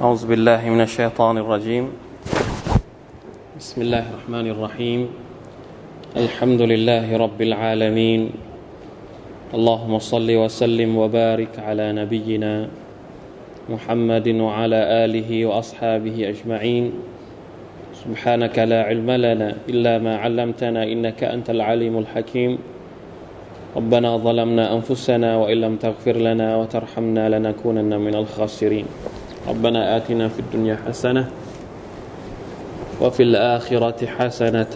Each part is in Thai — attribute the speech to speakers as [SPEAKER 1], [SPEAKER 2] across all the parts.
[SPEAKER 1] أعوذ بالله من الشيطان الرجيم. بسم الله الرحمن الرحيم. الحمد لله رب العالمين. اللهم صل وسلم وبارك على نبينا محمد وعلى آله وأصحابه أجمعين. سبحانك لا علم لنا إلا ما علمتنا إنك أنت العليم الحكيم. ربنا ظلمنا أنفسنا وإن لم تغفر لنا وترحمنا لنكونن من الخاسرين. ربنا آتنا في الدنيا حسنة وفي الآخرة حسنة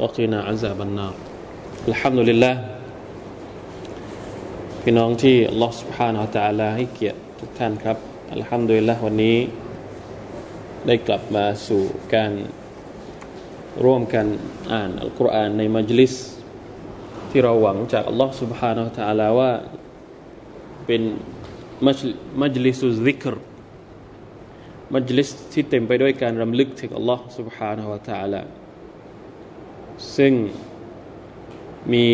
[SPEAKER 1] وقنا عذاب النار الحمد لله พี่น้องที่อัลลอฮฺ سبحانه และ تعالى ให้เกียรติทุกท่านครับอัลฮัมดุลิลละวันนี้ ได้กลับมาสู่การร่วมกันอ่านอัลกุรอานในมัจลิส ที่เราหวังจากอัลลอฮฺ سبحانه และ تعالى ว่าเป็นมัจลิสุซิกร มัจลิสที่เต็มไปด้วยการรำลึกถึงอัลลอฮ์ سبحانه และ تعالى ซึ่งมี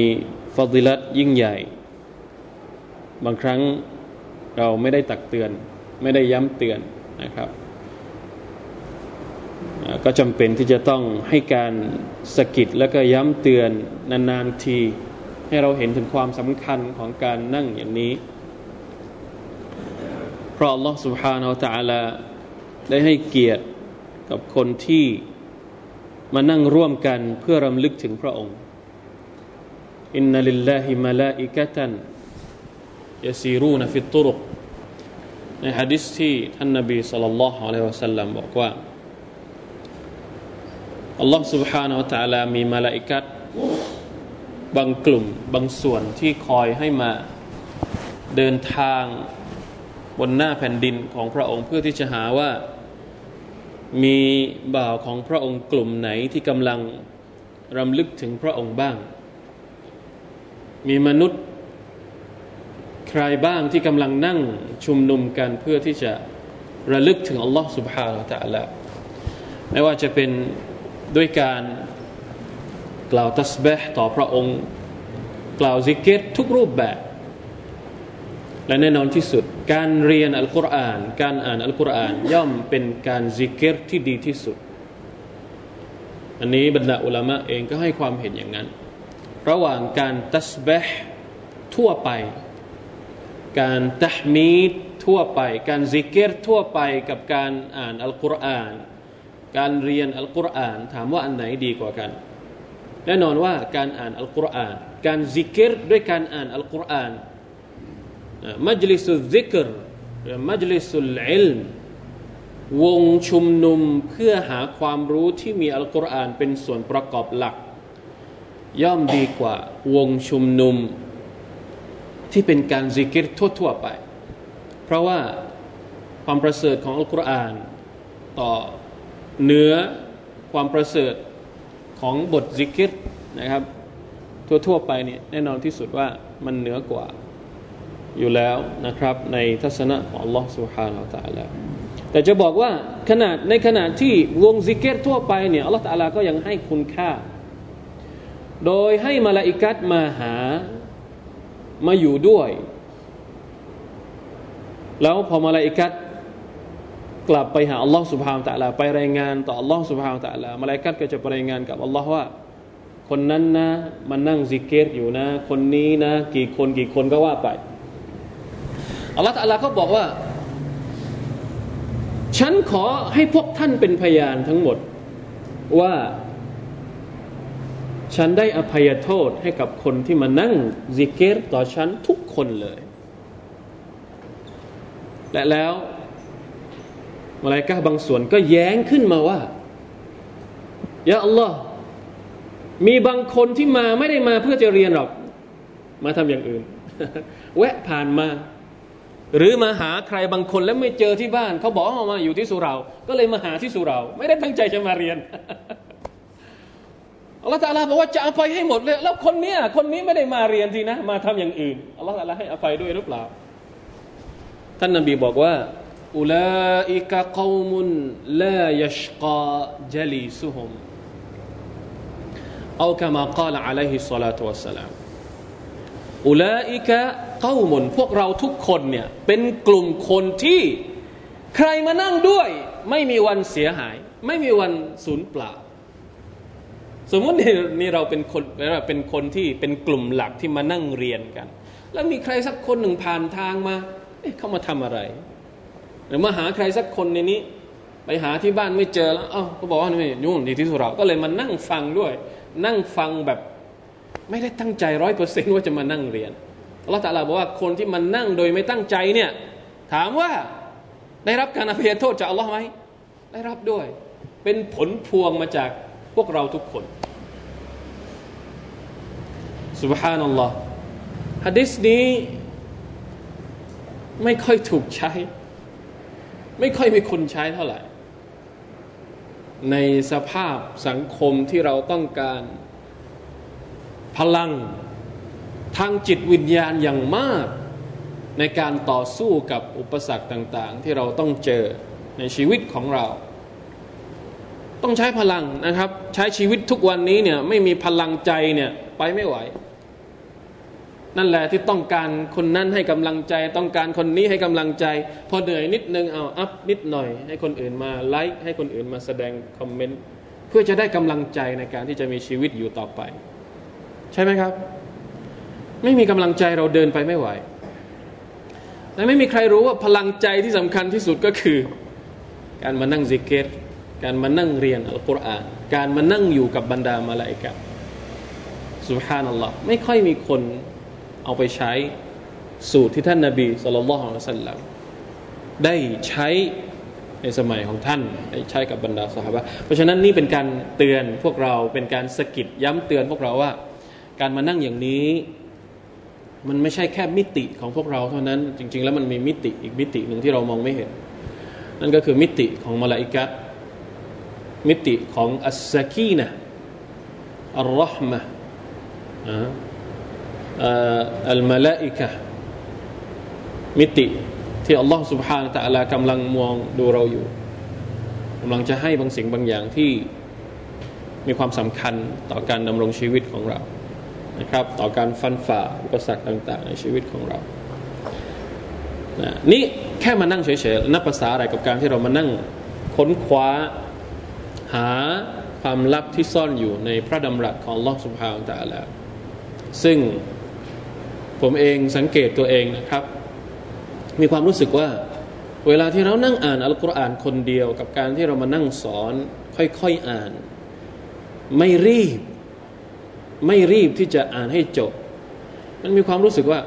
[SPEAKER 1] ฟาดิลัตยิ่งใหญ่ บางครั้งเราไม่ได้ตักเตือน ไม่ได้ย้ำเตือนนะครับ ก็จำเป็นที่จะต้องให้การสกิดและก็ย้ำเตือนนานๆที ให้เราเห็นถึงความสำคัญของการนั่งอย่างนี้ เพราะอัลลอฮ์ سبحانه และ تعالى ได้ให้เกียรติกับคนที่มานั่งร่วมกันเพื่อรำลึกถึงพระองค์ อินนัลิลลาฮิมะลาอิกะตันยาซีรูนฟิตตุรุกในฮะดิษที่ท่านนบีสัลลัลลอฮุอะลัยฮิวะสัลลัมบอกว่าอัลลอฮ์ سبحانه และ تعالى มีมาลาอิกัตบางกลุ่มบางส่วนที่คอยให้มาเดินทางบนหน้าแผ่นดินของพระองค์เพื่อที่จะหาว่า มีบ่าวของพระองค์กลุ่มไหนที่กำลังรำลึกถึงพระองค์บ้าง มีมนุษย์ใครบ้างที่กำลังนั่งชุมนุมกันเพื่อที่จะระลึกถึงอัลลอฮ์ سبحانه และ تعالى ไม่ว่าจะเป็นด้วยการกล่าวตัสบห์ต่อพระองค์ กล่าวซิกเกตทุกรูปแบบ และแน่นอนที่สุด การเรียนอัลกุรอาน การอ่านอัลกุรอาน ย่อมเป็นการซิกเกตที่ดีที่สุด อันนี้บรรดาอุลามะเองก็ให้ความเห็นอย่างนั้น ระหว่างการตัสบห์ทั่วไป การตะมีดทั่วไป การซิกเกตทั่วไปกับการอ่านอัลกุรอาน การเรียนอัลกุรอาน ถามว่าอันไหนดีกว่ากัน แน่นอนว่าการอ่านอัลกุรอาน การซิกเกตด้วยการอ่านอัลกุรอาน มัจลิสุซิกรมัจลิสุลอิลมวงชุมนุมเพื่อหาความรู้ที่มีอัลกุรอานเป็นส่วนประกอบหลัก ย่อมดีกว่าวงชุมนุมที่เป็นการซิกรทั่วๆไป เพราะว่าความประเสริฐของอัลกุรอานต่อเนื้อความประเสริฐของบทซิกรนะครับ ทั่วๆไปเนี่ยแน่นอนที่สุดว่ามันเหนือกว่า อยู่แล้วนะครับ ในทัศนะของ Allah سبحانه และ تعالى แต่จะบอกว่าขนาดในขณะที่วงซิกเกตทั่วไปเนี่ย Allah تعالى ก็ยังให้คุณค่า โดยให้มาลาอิกัดมาหามาอยู่ด้วย แล้วพอมาลาอิกัดกลับไปหา Allah سبحانه และ تعالى ไปรายงานต่อ Allah سبحانه และ تعالى มาลาอิกัดก็จะไปรายงานกับ Allah ว่า คนนั้นนะมันนั่งซิกเกตอยู่นะ คนนี้นะ กี่คนกี่คนก็ว่าไป อัลลอฮฺตะลาก็บอกว่า ฉันขอให้พวกท่านเป็นพยานทั้งหมดว่า ฉันได้อภัยโทษให้กับคนที่มานั่งซิกเกตต่อฉันทุกคนเลย และแล้วมาลายกาบางส่วนก็แย้งขึ้นมาว่ายาอัลลอฮ์มีบางคนที่มาไม่ได้มาเพื่อจะเรียนหรอก มาทำอย่างอื่น แวะผ่านมา หรือมาหาใครบางคนแล้วไม่เจอที่บ้าน เขาบอกว่ามาอยู่ที่สุรา ก็เลยมาหาที่สุรา ไม่ได้ตั้งใจจะมาเรียนอัลลอฮฺตาลาบอกว่าจะอภัยให้หมดเลย แล้วคนเนี้ยคนนี้ไม่ได้มาเรียนทีนะ มาทำอย่างอื่นอัลลอฮฺตาลาให้อภัยด้วยหรือเปล่า ท่านนบีบอกว่าอุลาอิกะกอมุนลายชกาจลีซุฮุมเอาคำกล่าวอะลัย ฮิสซาลาตุวัสสลามอุลาอิกะเก้ามนพวกเราทุกคนเนี่ยเป็นกลุ่มคนที่ใครมานั่งด้วย ไม่มีวันเสียหาย ไม่มีวันสูญเปล่า สมมตินี่เราเป็นคนเราเป็นคนที่เป็นกลุ่มหลักที่มานั่งเรียนกัน แล้วมีใครสักคนหนึ่งผ่านทางมาเอ๊ะเขามาทำอะไร หรือมาหาใครสักคนในนี้ ไปหาที่บ้านไม่เจอแล้วเอ้าวเขาบอกว่านี่ยุ่งดีที่สุดเราก็เลยมานั่งฟังด้วย นั่งฟังแบบไม่ได้ตั้งใจร้อยเปอร์เซนต์ว่าจะมานั่งเรียน อัลลอฮฺตะลาบอกว่าคนที่มันนั่งโดยไม่ตั้งใจเนี่ยถามว่าได้รับการอภัยโทษจากอัลลอฮ์ไหมได้รับด้วย เป็นผลพวงมาจากพวกเราทุกคนสุบฮานัลลอฮ์ฮะดิษนี้ไม่ค่อยถูกใช้ ไม่ค่อยมีคนใช้เท่าไหร่ ในสภาพสังคมที่เราต้องการพลัง ทางจิตวิญญาณอย่างมากในการต่อสู้กับอุปสรรคต่าง ๆ ที่เราต้องเจอในชีวิตของเรา ต้องใช้พลังนะครับ ใช้ชีวิตทุกวันนี้เนี่ยไม่มีพลังใจเนี่ยไปไม่ไหว นั่นแหละที่ต้องการคนนั้นให้กำลังใจ ต้องการคนนี้ให้กำลังใจ พอเหนื่อยนิดนึงเอา up นิดหน่อย ให้คนอื่นมาไลค์ให้คนอื่นมาแสดง comment เพื่อจะได้กำลังใจในการที่จะมีชีวิตอยู่ต่อไป ใช่ไหมครับ ไม่มีกำลังใจเราเดินไปไม่ไหวและไม่มีใครรู้ว่าพลังใจที่สำคัญที่สุดก็คือ การมานั่งซิกิรการมานั่งเรียนอัลกุรอานการมานั่งอยู่กับบรรดามาลาอิกะฮฺสุบฮานัลลอฮ์ไม่ค่อยมีคนเอาไปใช้สูตรที่ท่านนาบีสุลต่านละฮ์สัลลัมได้ใช้ในสมัยของท่านได้ใช้กับบรรดาสหายเพราะฉะนั้นนี่เป็นการเตือนพวกเราเป็นการสะกิดย้ำเตือนพวกเราว่า การมานั่งอย่างนี้ มันไม่ใช่แค่มิติของพวกเราเท่านั้น จริง ๆ แล้วมันมีมิติอีกมิติหนึ่งที่เรามองไม่เห็น นั่นก็คือมิติของมาลาอิกะมิติของอัสซากีนะอัลรอฮ์มะอัลมาลาอิกะมิติที่อัลลอฮ์ سبحانه และ تعالى กำลังมองดูเราอยู่กำลังจะให้บางสิ่งบางอย่างที่มีความสำคัญต่อการดำรงชีวิตของเรา นะครับ ต่อการฟันฝ่าอุปสรรคต่าง ๆ ในชีวิตของเรานะนี่แค่มานั่งเฉยๆนับภาษาอะไรกับการที่เรามานั่งค้นคว้าหาความลับที่ซ่อนอยู่ในพระดำรัสของลอสุภาของตาแล้ว ซึ่งผมเองสังเกตตัวเองนะครับ มีความรู้สึกว่า เวลาที่เรานั่งอ่านอัลกุรอานคนเดียว กับการที่เรามานั่งสอน ค่อยๆอ่าน ไม่รีบ ไม่รีบที่จะอ่านให้จบ มันมีความรู้สึกว่า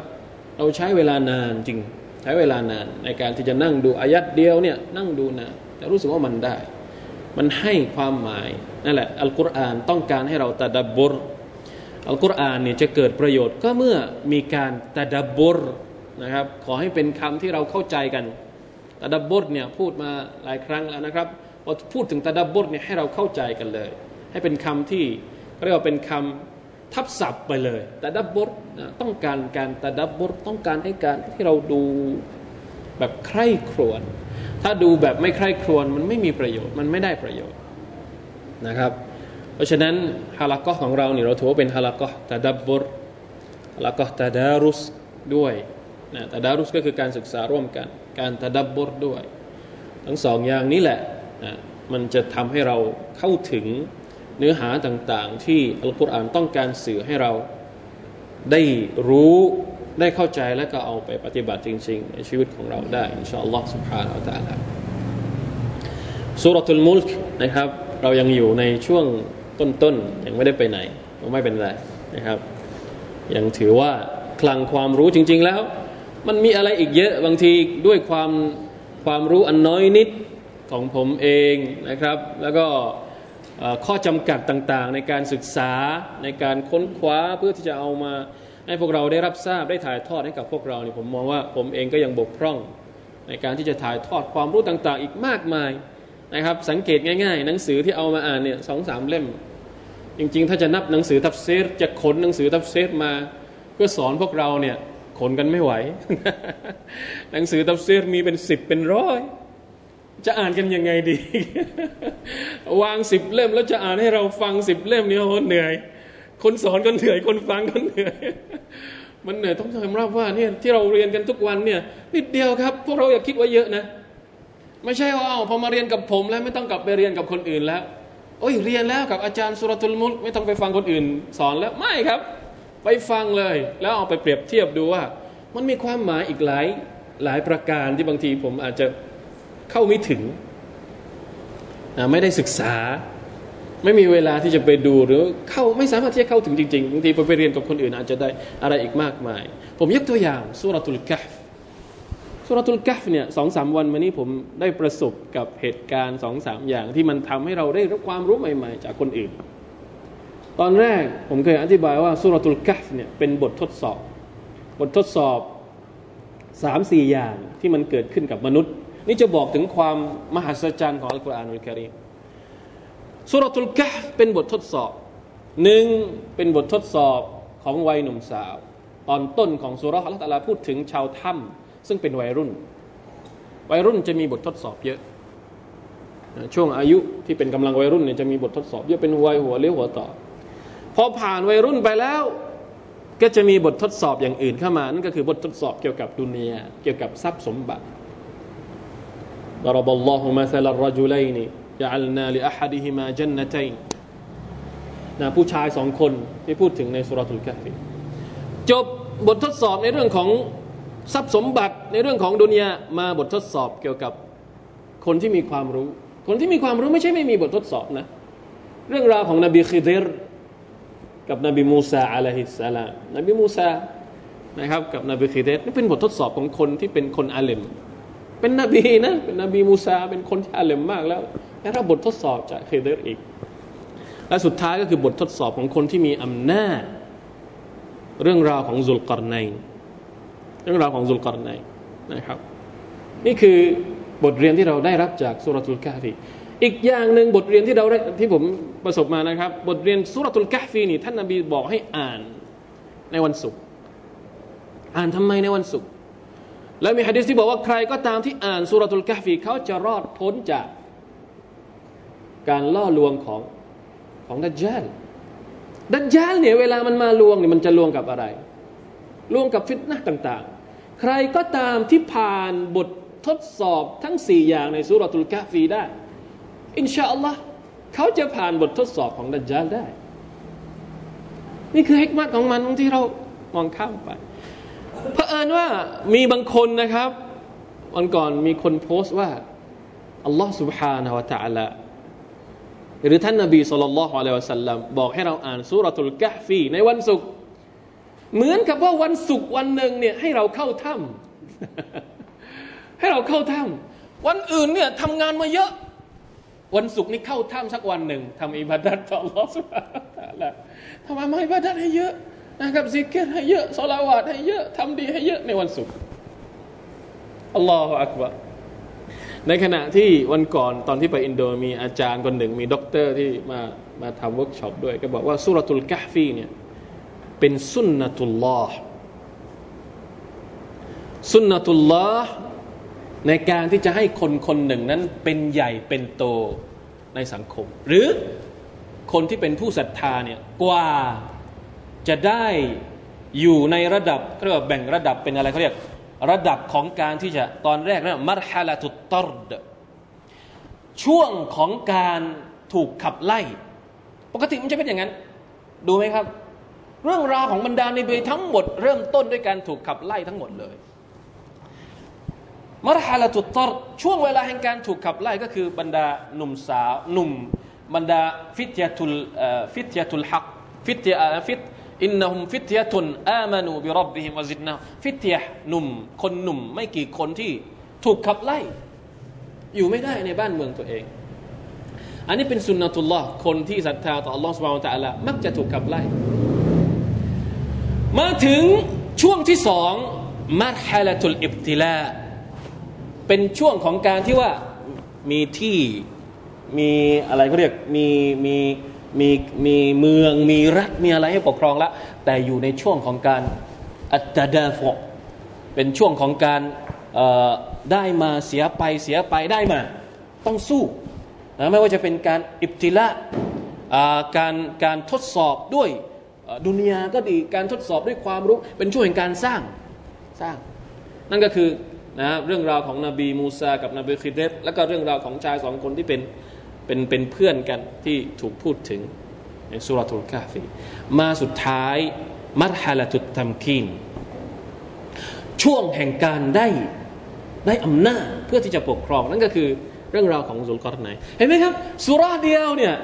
[SPEAKER 1] เราใช้เวลานานจริง ใช้เวลานานในการที่จะนั่งดูอายัดเดียวเนี่ยนั่งดูนานแต่รู้สึกว่ามันได้ มันให้ความหมายนั่นแหละอัลกุรอานต้องการให้เราตะดับบรอัลกุรอานเนี่ยจะเกิดประโยชน์ก็เมื่อมีการตะดับบรนะครับ ขอให้เป็นคำที่เราเข้าใจกันตะดับบรเนี่ยพูดมาหลายครั้งแล้วนะครับพอพูดถึงตะดับบรเนี่ยให้เราเข้าใจกันเลย ให้เป็นคำที่เรียกว่าเป็นคำ ทับศัพท์ไปเลยแต่ดับบทต้องการการแต่ดับบทต้องการให้การที่เราดูแบบใคร่ครวญถ้าดูแบบไม่ใคร่ครวญมันไม่มีประโยชน์มันไม่ได้ประโยชน์นะครับ เพราะฉะนั้นฮาลักะของเราเนี่ยเราถือว่าเป็นฮาลักะแต่ดับบทฮาลักะแต่ดารุสด้วยนะแต่ดารุสก็คือการศึกษาร่วมกัน การตะดับบทด้วย ทั้งสองอย่างนี้แหละนะมันจะทำให้เราเข้าถึง เนื้อหาต่างๆ ที่อัลกุรอานต้องการสื่อให้เราได้รู้ได้เข้าใจและก็เอาไปปฏิบัติจริงๆ ในชีวิตของเราได้อินชาอัลลอฮ์ سبحانه และ تعالى สุรทุลมุลกนะครับ เรายังอยู่ในช่วงต้นๆ ยังไม่ได้ไปไหนก็ไม่เป็นไรนะครับ ยังถือว่าคลังความรู้จริงๆแล้ว มันมีอะไรอีกเยอะบางทีด้วยความความรู้อันน้อยนิดของผมเองนะครับ แล้วก็ ข้อจำกัดต่างๆ ในการศึกษาในการค้นคว้าเพื่อที่จะเอามาให้พวกเราได้รับทราบได้ถ่ายทอดให้กับพวกเราเนี่ยผมมองว่าผมเองก็ยังบกพร่อง ในการที่จะถ่ายทอดความรู้ต่างๆ อีกมากมายนะครับ สังเกตง่าย ๆ หนังสือที่เอามาอ่านเนี่ยสองสามเล่ม จริง ๆ ถ้าจะนับหนังสือทับเซตจะขนหนังสือทับเซตมาเพื่อสอนพวกเราเนี่ยขนกันไม่ไหว หนังสือทับเซตมีเป็นสิบเป็นร้อย จะอ่านกันยังไงดี วางสิบเล่มแล้วจะอ่านให้เราฟังสิบเล่มนี่โหเหนื่อย คนสอนก็เหนื่อยคนฟังก็เหนื่อย มันเหนื่อยต้องยอมรับว่าเนี่ยที่เราเรียนกันทุกวันเนี่ยนิดเดียวครับ พวกเราอย่าคิดว่าเยอะนะ ไม่ใช่ว่าเอาพอมาเรียนกับผมแล้วไม่ต้องกลับไปเรียนกับคนอื่นแล้วโอ้ยเรียนแล้วกับอาจารย์สุรตุลมุลไม่ต้องไปฟังคนอื่น สอนแล้วไม่ครับ ไปฟังเลย แล้วเอาไปเปรียบเทียบดูว่า มันมีความหมายอีกหลายหลายประการที่บางทีผมอาจจะ เข้าไม่ถึง ไม่ได้ศึกษา ไม่มีเวลาที่จะไปดูหรือเข้าไม่สามารถที่จะเข้าถึงจริงๆบางทีพอไปเรียนกับคนอื่นอาจจะได้อะไรอีกมากมาย ผมยกตัวอย่างสุรตุลกัฟสุรตุลกัฟเนี่ยสองสามวันมานี้ผมได้ประสบกับเหตุการณ์สองสามอย่าง ที่มันทำให้เราได้รับความรู้ใหม่ ๆ จากคนอื่น ตอนแรกผมเคยอธิบายว่าสุรตุลกัฟเนี่ยเป็นบททดสอบ บททดสอบสามสี่อย่างที่มันเกิดขึ้นกับมนุษย์ นี่จะบอกถึงความมหัศจรรย์ของอัลกุรอานอัลกิริมสุรตุลกัฟเป็นบททดสอบหนึ่งเป็นบททดสอบของวัยหนุ่มสาว ตอนต้นของสุรษอัลลอฮฺพูดถึงชาวถ้ำซึ่งเป็นวัยรุ่น วัยรุ่นจะมีบททดสอบเยอะ ช่วงอายุที่เป็นกำลังวัยรุ่นเนี่ยจะมีบททดสอบเยอะเป็นวัยหัวเลี้ยวหัวต่อพอผ่านวัยรุ่นไปแล้วก็จะมีบททดสอบอย่างอื่นเข้ามานั่นก็คือบททดสอบเกี่ยวกับดุนยาเกี่ยวกับทรัพย์สมบัติ ضرب الله مثل الرجلين جعلنا لأحدهما جنتين นะผู้ชายสองคนที่พูดถึงในสุรทูลกะฟีจบบททดสอบในเรื่องของทรัพย์สมบัติในเรื่องของดุนยามาบททดสอบเกี่ยวกับคนที่มีความรู้ คนที่มีความรู้ไม่ใช่ไม่มีบททดสอบนะ เรื่องราวของนบีคิดรกับนบีมูซาอะลัยฮิสสลามนบีมูซานะครับกับนบีคิดรนี่เป็นบททดสอบของคนที่เป็นคนอาเลม เป็นนบีนะ เป็นนบีมูซา เป็นคนที่อาเลมมากแล้วแล้วรับบททดสอบจากคิดรอีก และสุดท้ายก็คือบททดสอบของคนที่มีอำนาจ เรื่องราวของซุลกรนัยเรื่องราวของซุลกรนัยนะครับ นี่คือบทเรียนที่เราได้รับจากสุรทูลกาฟีอีกอย่างหนึ่งบทเรียนที่เราได้ที่ผมประสบมานะครับ บทเรียนสุรทูลกาฟีนี่ท่านนบีบอกให้อ่านในวันศุกร์อ่านทำไมในวันศุกร์ แล้วมีฮะดิษที่บอกว่าใครก็ตามที่อ่านสุรทูลกาฟีเขาจะรอดพ้นจาก การล่อลวงของของดัจจาลดัจจาลเนี่ยเวลามันมาลวงเนี่ยมันจะลวงกับอะไร ลวงกับฟิตนะต่างๆ ใครก็ตามที่ผ่านบททดสอบทั้งสี่อย่างในสุรทูลกาฟีได้ อินชาอัลลอฮ์เขาจะผ่านบททดสอบของดัจจาลได้ นี่คือฮิกมัตของมันที่เรามองข้ามไป เพราะเอิญว่ามีบางคนนะครับ วันก่อนมีคนโพสต์ว่าอัลลอฮ์ سبحانه และ تعالى หรือท่านนบีสุลต่านละฮ์อะลัยฮิวะสัลลัมบอกให้เราอ่านสุรทูลกะฟีในวันศุกร์เหมือนกับว่าวันศุกร์วันหนึ่งเนี่ยให้เราเข้าถ้ำให้เราเข้าถ้ำวันอื่นเนี่ยทำงานมาเยอะ วันศุกร์นี่เข้าถ้ำสักวันหนึ่งทำอิบาดัตต่อรอสุภาละทำมาอิบาดัตให้เยอะ นะครับซิกเกตให้เยอะสลาวาดให้เยอะทำดีให้เยอะในวันศุกร์الله أكبرในขณะที่วันก่อนตอนที่ไปอินโดมีอาจารย์คนหนึ่งมีด็อกเตอร์ที่มามาทำเวิร์กช็อปด้วย ก็บอกว่าسورة الكهفเนี่ยเป็นسنة الله سنة اللهในการที่จะให้คนคนหนึ่งนั้นเป็นใหญ่เป็นโตในสังคม หรือคนที่เป็นผู้ศรัทธาเนี่ยกว่า จะได้อยู่ในระดับเรียกว่าแบ่งระดับเป็นอะไรเขาเรียก ระดับของการที่จะตอนแรกนะมัรฮาลาตุตอรดช่วงของการถูกขับไล่ ปกติมันจะเป็นอย่างนั้น ดูไหมครับ เรื่องราวของบรรดาในเบีทั้งหมด เริ่มต้นด้วยการถูกขับไล่ทั้งหมดเลยมรฮาลตุตอรช่วงเวลาแห่งการถูกขับไล่ก็คือบรรดาหนุ่มสาวหนุ่ม บรรดาฟิตยาตุลฟิตยาตุลฮักฟิตยาฟิต อินนหุมฟิทยะตุนอามานูบิรับบิฮิมวะซิดนะฟิทยะหนุ่ม คนหนุ่ม ไม่กี่คนที่ถูกขับไล่ อยู่ไม่ได้ในบ้านเมืองตัวเอง อันนี้เป็นสุนนะตุลลอฮ์คนที่ศรัทธาต่ออัลลอฮ์สุบานตะอัลละมักจะถูกขับไล่ มาถึงช่วงที่สองมัรฮะละตุลอิบติลาเป็นช่วงของการที่ว่ามีที่มีอะไรเขาเรียกมีมี มีมีเมืองมีรัฐมีอะไรให้ปกครองแล้วแต่อยู่ในช่วงของการอัตดาฟเป็นช่วงของการได้มาเสียไปเสียไปได้มา ต้องสู้นะไม่ว่าจะเป็นการอิบติละการการทดสอบด้วยดุนยาก็ดีการทดสอบด้วยความรู้ เป็นช่วงแห่งการสร้างสร้าง นั่นก็คือนะเรื่องราวของนบีมูซากับนบีคิดเดแล้วก็เรื่องราวของชายสองคนที่เป็น เป็นเป็นเพื่อนกันที่ถูกพูดถึงในสุรทูลกาฟีมาสุดท้ายมัรฮาลตุตตัมคีนช่วงแห่งการได้ได้อำนาจเพื่อที่จะปกครองนั่นก็คือเรื่องราวของสุลกอรไนเห็นไหมครับสุราเดียวเนี่ย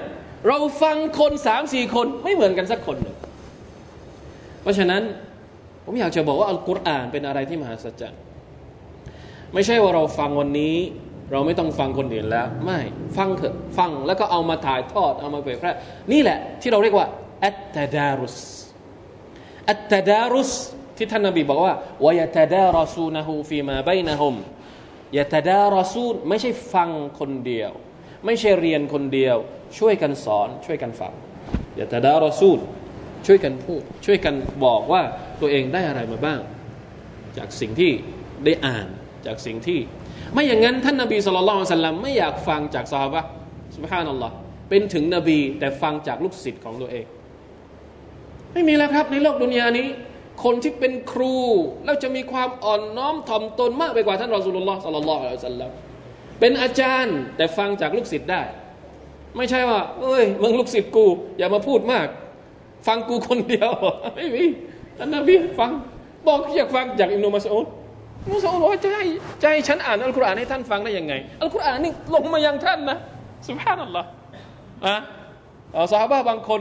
[SPEAKER 1] เราฟังคนสามสี่คนไม่เหมือนกันสักคนหนึ่งเพราะฉะนั้นผมอยากจะบอกว่าอัลกุรอานเป็นอะไรที่มหัศจรรย์ไม่ใช่ว่าเราฟังวันนี้ เราไม่ต้องฟังคนอื่นแล้ว ไม่ฟังเถอะฟังแล้วก็เอามาถ่ายทอดเอามาเผยแพร่นี่แหละที่เราเรียกว่าอัตตดารุสอัตตดารุสที่ท่านนบีบอกว่าวายตดารสูนะฮูฟีมาบนะฮุมยตดารสูนไม่ใช่ฟังคนเดียว ไม่ใช่เรียนคนเดียว ช่วยกันสอนช่วยกันฟังยตดารสูนช่วยกันพูด ช่วยกันบอกว่าตัวเองได้อะไรมาบ้าง จากสิ่งที่ได้อ่านจากสิ่งที่ ไม่อย่างนั้นท่านนาบีสุลต่านสัลลัมไม่อยากฟังจากซาฮาบะสุบฮานัลลอฮ์เป็นถึงนบีแต่ฟังจากลูกศิษย์ของตัวเอง ไม่มีแล้วครับในโลกดุนยานี้ คนที่เป็นครู แล้วจะมีความอ่อนน้อมถ่อมตนมากไปกว่าท่านรอสุลลอฮ์สัลลัลลอฮุอะลัยฮิสัลลัมเป็นอาจารย์แต่ฟังจากลูกศิษย์ได้ ไม่ใช่ว่า เอ้ยมึงลูกศิษย์กู อย่ามาพูดมาก ฟังกูคนเดียวไม่มีท่านนบีฟัง บอกอยากฟังจากอิมนุมัสอุด มุสลิมบอกว่าจะให้จะให้ฉันอ่านอัลกุรอานให้ท่านฟังได้ยังไงอัลกุรอานนี่ลงมายังท่านนะสุภาพนัลลอฮ์อะสาบะบางคน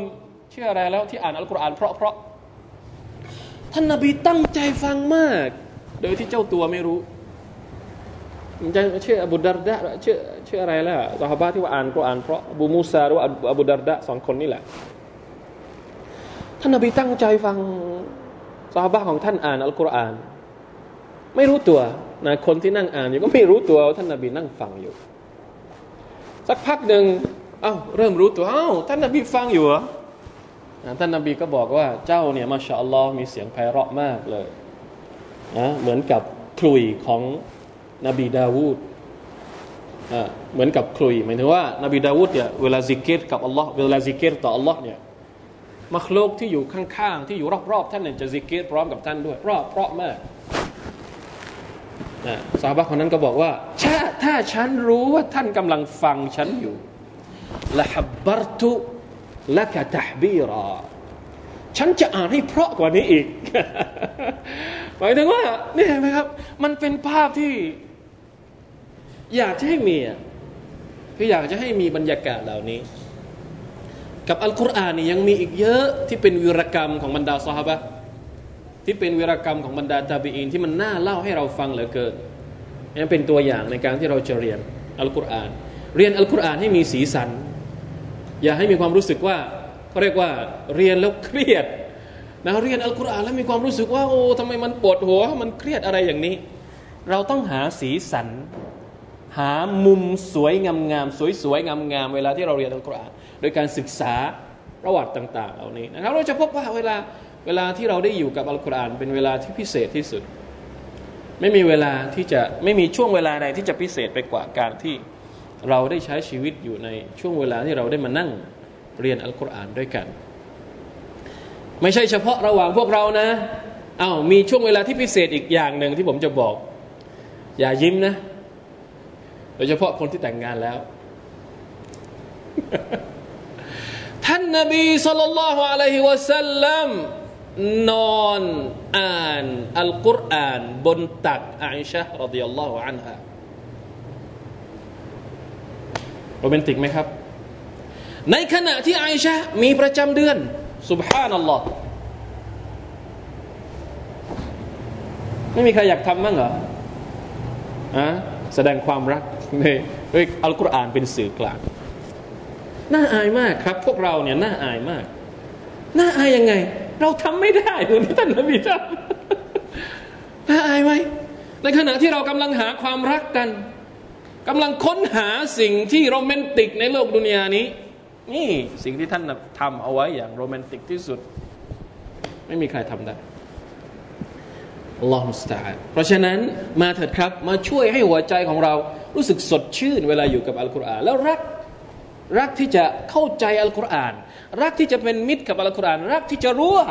[SPEAKER 1] เชื่ออะไรแล้วที่อ่านอัลกุรอานเพราะเพราะท่านนบีตั้งใจฟังมาก โดยที่เจ้าตัวไม่รู้จะเชื่ออบูดารดะเชื่อเชื่ออะไรแล้วสาบะที่ว่าอ่านกุรอานเพราะบูมูซาหรืออบูดารดะสองคนนี่แหละท่านนบีตั้งใจฟังสาบะของท่านอ่านอัลกุรอาน ไม่รู้ตัวนะคนที่นั่งอ่านอยู่ก็ไม่รู้ตัวว่าท่านนาบีนั่งฟังอยู่ สักพักหนึ่งเอ้าเริ่มรู้ตัวเอ้าท่านนาบีฟังอยู่เหรอท่านนาบีก็บอกว่าเจ้าเนี่ยมาชาอัลลอฮ์มีเสียงไพเราะมากเลยนะเหมือนกับขลุ่ยของนบีดาวูดเหมือนกับขลุ่ยหมายถึงว่านบีดาวูดเนี่ยเวลาซิกิรกับอัลลอฮ์เวลาซิกิรต่ออัลลอฮ์เนี่ยمخلوقที่อยู่ข้างๆที่อยู่รอบๆท่านเนี่ยจะซิกิรพร้อมกับท่านด้วยเพราะเพราะมาก นะเศาะฮาบะฮฺคนนั้นก็บอกว่าถ้าถ้าฉันรู้ว่าท่านกำลังฟังฉันอยู่لحبرت لك تحبيراฉันจะอ่านให้เพราะกว่านี้อีกหมายถึงว่านี่เห็นไหมครับ มันเป็นภาพที่ อยากจะให้มีคืออยากจะให้มีบรรยากาศเหล่านี้ กับอัลกุรอานนี่ยังมีอีกเยอะที่เป็นวิรกรรมของบรรดาสหาย ที่เป็นวีรกรรมของบรรดาตาบีอินที่มันน่าเล่าให้เราฟังเหลือเกินนี่เป็นตัวอย่างในการที่เราจะเรียนอัลกุรอาน เรียนอัลกุรอานให้มีสีสัน อย่าให้มีความรู้สึกว่าเขาเรียกว่าเรียนแล้วเครียดนะเรียนอัลกุรอานแล้วมีความรู้สึกว่าโอ้ทำไมมันปวดหัวมันเครียดอะไรอย่างนี้ เราต้องหาสีสัน หามุมสวยงามๆสวยๆงามๆเวลาที่เราเรียนอัลกุรอานโดยการศึกษาประวัติต่าง ๆ เหล่านี้นะครับเราจะพบว่าเวลา เวลาที่เราได้อยู่กับอัลกุรอานเป็นเวลาที่พิเศษที่สุด ไม่มีเวลาที่จะไม่มีช่วงเวลาใดที่จะพิเศษไปกว่าการที่เราได้ใช้ชีวิตอยู่ในช่วงเวลาที่เราได้มานั่งเรียนอัลกุรอานด้วยกัน ไม่ใช่เฉพาะระหว่างพวกเรานะอา้าวมีช่วงเวลาที่พิเศษอีกอย่างหนึ่งที่ผมจะบอก อย่ายิ้มนะโดยเฉพาะคนที่แต่งงานแล้ว ท่านนบีสุลต่านละฮ์อะลัยฮิวะสัลลัม นอนอ่านอัลกุรอาน บนตักอาอิชะรดิยัลลอฮุอันฮะโรแมนติกไหมครับ ในขณะที่อาอิชะมีประจำเดือนสุบฮานัลลอฮ์ไม่มีใครอยากทำมั้งเหรออะแสดงความรักในอัลกุรอานเป็นสื่อกลางน่าอายมากครับ พวกเราเนี่ยน่าอายมาก น่าอายยังไง เราทำไม่ได้เหมือนที่ท่านนบีทำน่าอายไหมในขณะที่เรากำลังหาความรักกันกำลังค้นหาสิ่งที่โรแมนติกในโลกดุนยานี้ นี่สิ่งที่ท่านทำเอาไว้อย่างโรแมนติกที่สุด ไม่มีใครทำได้อัลลอฮฺมุสตาเพราะฉะนั้นมาเถิดครับมาช่วยให้หัวใจของเรารู้สึกสดชื่นเวลาอยู่กับอัลกุรอานแล้วรัก รักที่จะเข้าใจอัลกุรอาน รักที่จะเป็นมิตรกับอัลกุรอาน รักที่จะรู้ว่า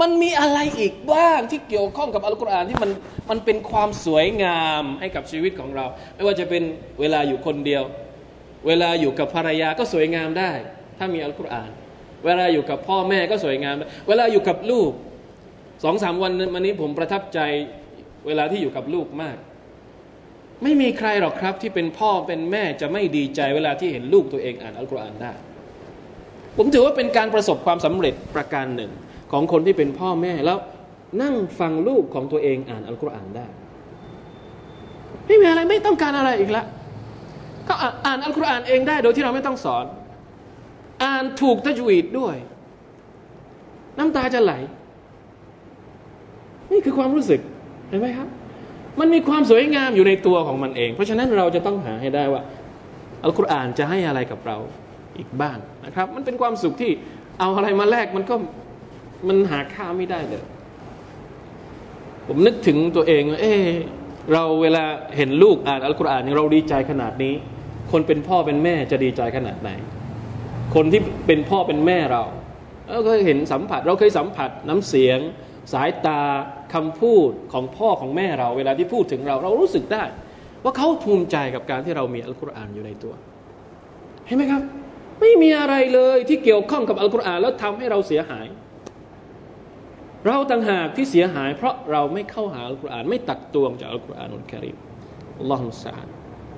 [SPEAKER 1] มันมีอะไรอีกบ้างที่เกี่ยวข้องกับอัลกุรอานที่มันมันเป็นความสวยงามให้กับชีวิตของเรา ไม่ว่าจะเป็นเวลาอยู่คนเดียว เวลาอยู่กับภรรยาก็สวยงามได้ ถ้ามีอัลกุรอาน เวลาอยู่กับพ่อแม่ก็สวยงาม เวลาอยู่กับลูกสองสามวันวันนี้ผมประทับใจเวลาที่อยู่กับลูกมาก ไม่มีใครหรอกครับที่เป็นพ่อเป็นแม่จะไม่ดีใจเวลาที่เห็นลูกตัวเองอ่านอัลกุรอานได้ ผมถือว่าเป็นการประสบความสำเร็จประการหนึ่งของคนที่เป็นพ่อแม่แล้วนั่งฟังลูกของตัวเองอ่านอัลกุรอานได้ ไม่มีอะไรไม่ต้องการอะไรอีกละก็อ่านอัลกุรอานเองได้โดยที่เราไม่ต้องสอน อ่านถูกตะจวีดด้วย น้ำตาจะไหล นี่คือความรู้สึกเห็นไหมครับ มันมีความสวยงามอยู่ในตัวของมันเอง เพราะฉะนั้นเราจะต้องหาให้ได้ว่า อัลกุรอานจะให้อะไรกับเราอีกบ้างนะครับ มันเป็นความสุขที่เอาอะไรมาแลกมันก็มันหาค่าไม่ได้เลย ผมนึกถึงตัวเอง เออเราเวลาเห็นลูกอ่านอัลกุรอานเราดีใจขนาดนี้ คนเป็นพ่อเป็นแม่จะดีใจขนาดไหน คนที่เป็นพ่อเป็นแม่เราเราเคยเห็นสัมผัส เราเคยสัมผัสน้ำเสียง สายตาคำพูดของพ่อของแม่เรา เวลาที่พูดถึงเรา เรารู้สึกได้ ว่าเขาภูมิใจกับการที่เรามีอัลกุรอานอยู่ในตัว เห็นไหมครับ ไม่มีอะไรเลยที่เกี่ยวข้องกับอัลกุรอานแล้วทำให้เราเสียหาย เราต่างหากที่เสียหาย เพราะเราไม่เข้าหาอัลกุรอานไม่ตักตวงจากอัลกุรอานอุลกิริมอัลลอฮฺมุสาน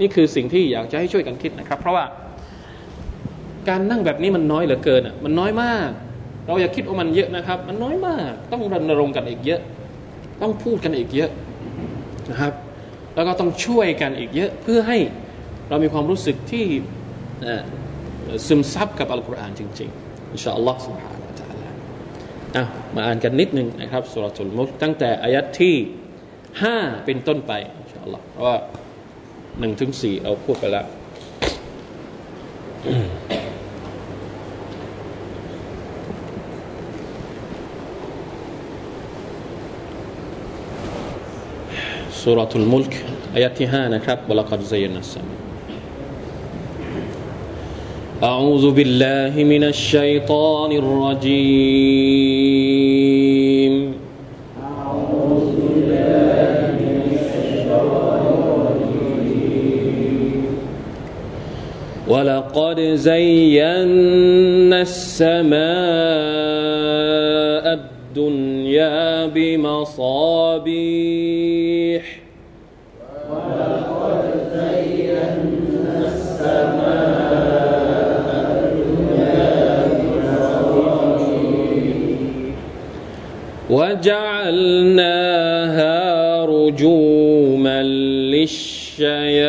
[SPEAKER 1] นี่คือสิ่งที่อยากจะให้ช่วยกันคิดนะครับ เพราะว่าการนั่งแบบนี้มันน้อยเหลือเกินอะมันน้อยมาก เราอย่าคิดว่ามันเยอะนะครับ มันน้อยมาก ต้องรณรงค์กันอีกเยอะ ต้องพูดกันอีกเยอะนะครับ แล้วก็ต้องช่วยกันอีกเยอะ เพื่อให้เรามีความรู้สึกที่ซึมซับกับอัลกุรอานจริงๆอินชาอัลลอฮฺ سبحانه อ่ะมาอ่านกันนิดนึงนะครับสุรทูลมุกตั้งแต่อายัดที่ห้าเป็นต้นไปอินชาอัลลอฮ์เพราะว่าหนึ่งถึงสี่เราพูดไปแล้ว سورة الملك آيات 5นะครับ ولقد زينا السماء أعوذ بالله من الشيطان الرجيم أعوذ بالله من الشيطان الرجيم ولقد زينا السماء الدنيا بمصابيح وجعلناها رجوما للشياطين.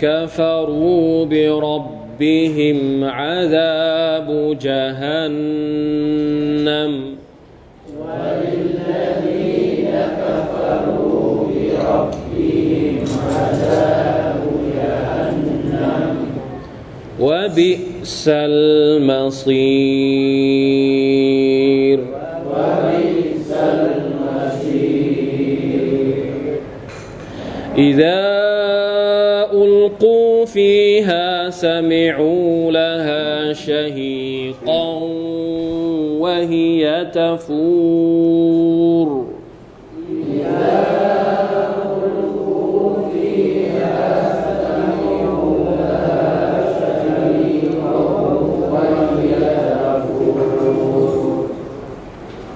[SPEAKER 1] كفروا بربهم عذاب جهنم. وللذين كفروا بربهم عذاب جهنم وبئس المصير وبئس المصير. إذا سمعوا لها شهيقا وهي تفور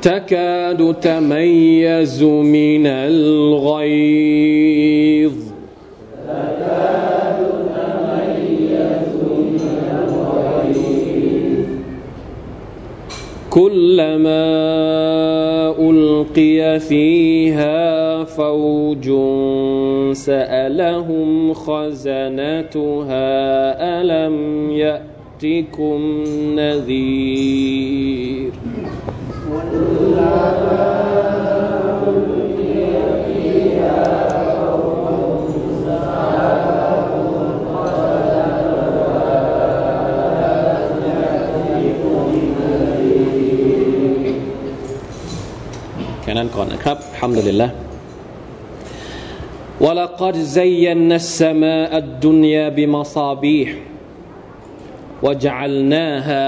[SPEAKER 1] تكاد تميز من الغيظ فيها فوج سألهم خزنتها ألم يأتكم نذير؟ ก่อนนะครับฮัมดุลิลละ ولقد زينا السماء الدنيا بمصابيح وجعلناها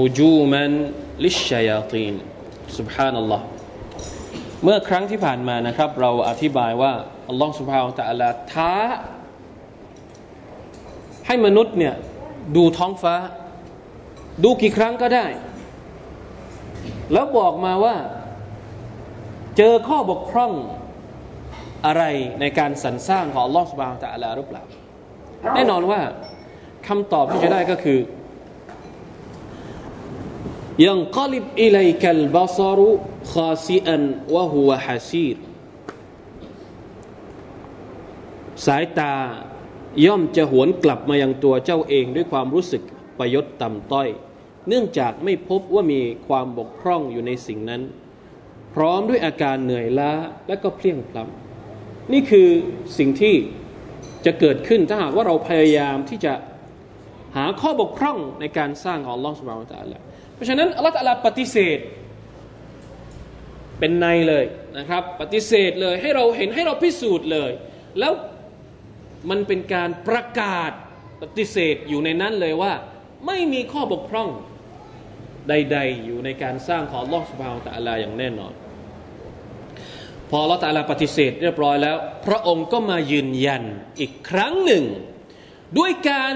[SPEAKER 1] رجوما للشياطين سبحان الله เมื่อครั้งที่ผ่านมานะครับ เราอธิบายว่าอัลลอฮฺสุบฮาวตะอัลาท้า ให้มนุษย์เนี่ยดูท้องฟ้า ดูกี่ครั้งก็ได้ แล้วบอกมาว่า เจอข้อบกพร่องอะไรในการสรรสร้างของอัลลอฮฺสุบาวตะอัลาหรือเปล่า แน่นอนว่าคำตอบที่จะได้ก็คือยังกลิบอิเลกัลบาซารุคาซีอันวะฮุวะฮัซีรสายตาย่อมจะหวนกลับมายังตัวเจ้าเองด้วยความรู้สึกประยศต่ำต้อย เนื่องจากไม่พบว่ามีความบกพร่องอยู่ในสิ่งนั้น พร้อมด้วยอาการเหนื่อยล้าและก็เพลียงพล้ำนี่คือสิ่งที่จะเกิดขึ้นถ้าหากว่าเราพยายามที่จะหาข้อบกพร่องในการสร้างของลอสบานตะละเพราะฉะนั้นอัลลอฮฺตะลาปฏิเสธ เป็นในเลยนะครับ ปฏิเสธเลยให้เราเห็นให้เราพิสูจน์เลย แล้วมันเป็นการประกาศปฏิเสธอยู่ในนั้นเลยว่า ไม่มีข้อบกพร่องใด ๆ อยู่ในการสร้างของลอสบาวตะลาอย่างแน่นอน ออัลลอฮฺตะลาปฏิเสธเรียบร้อยแล้ว พระองค์ก็มายืนยันอีกครั้งหนึ่ง ด้วยการ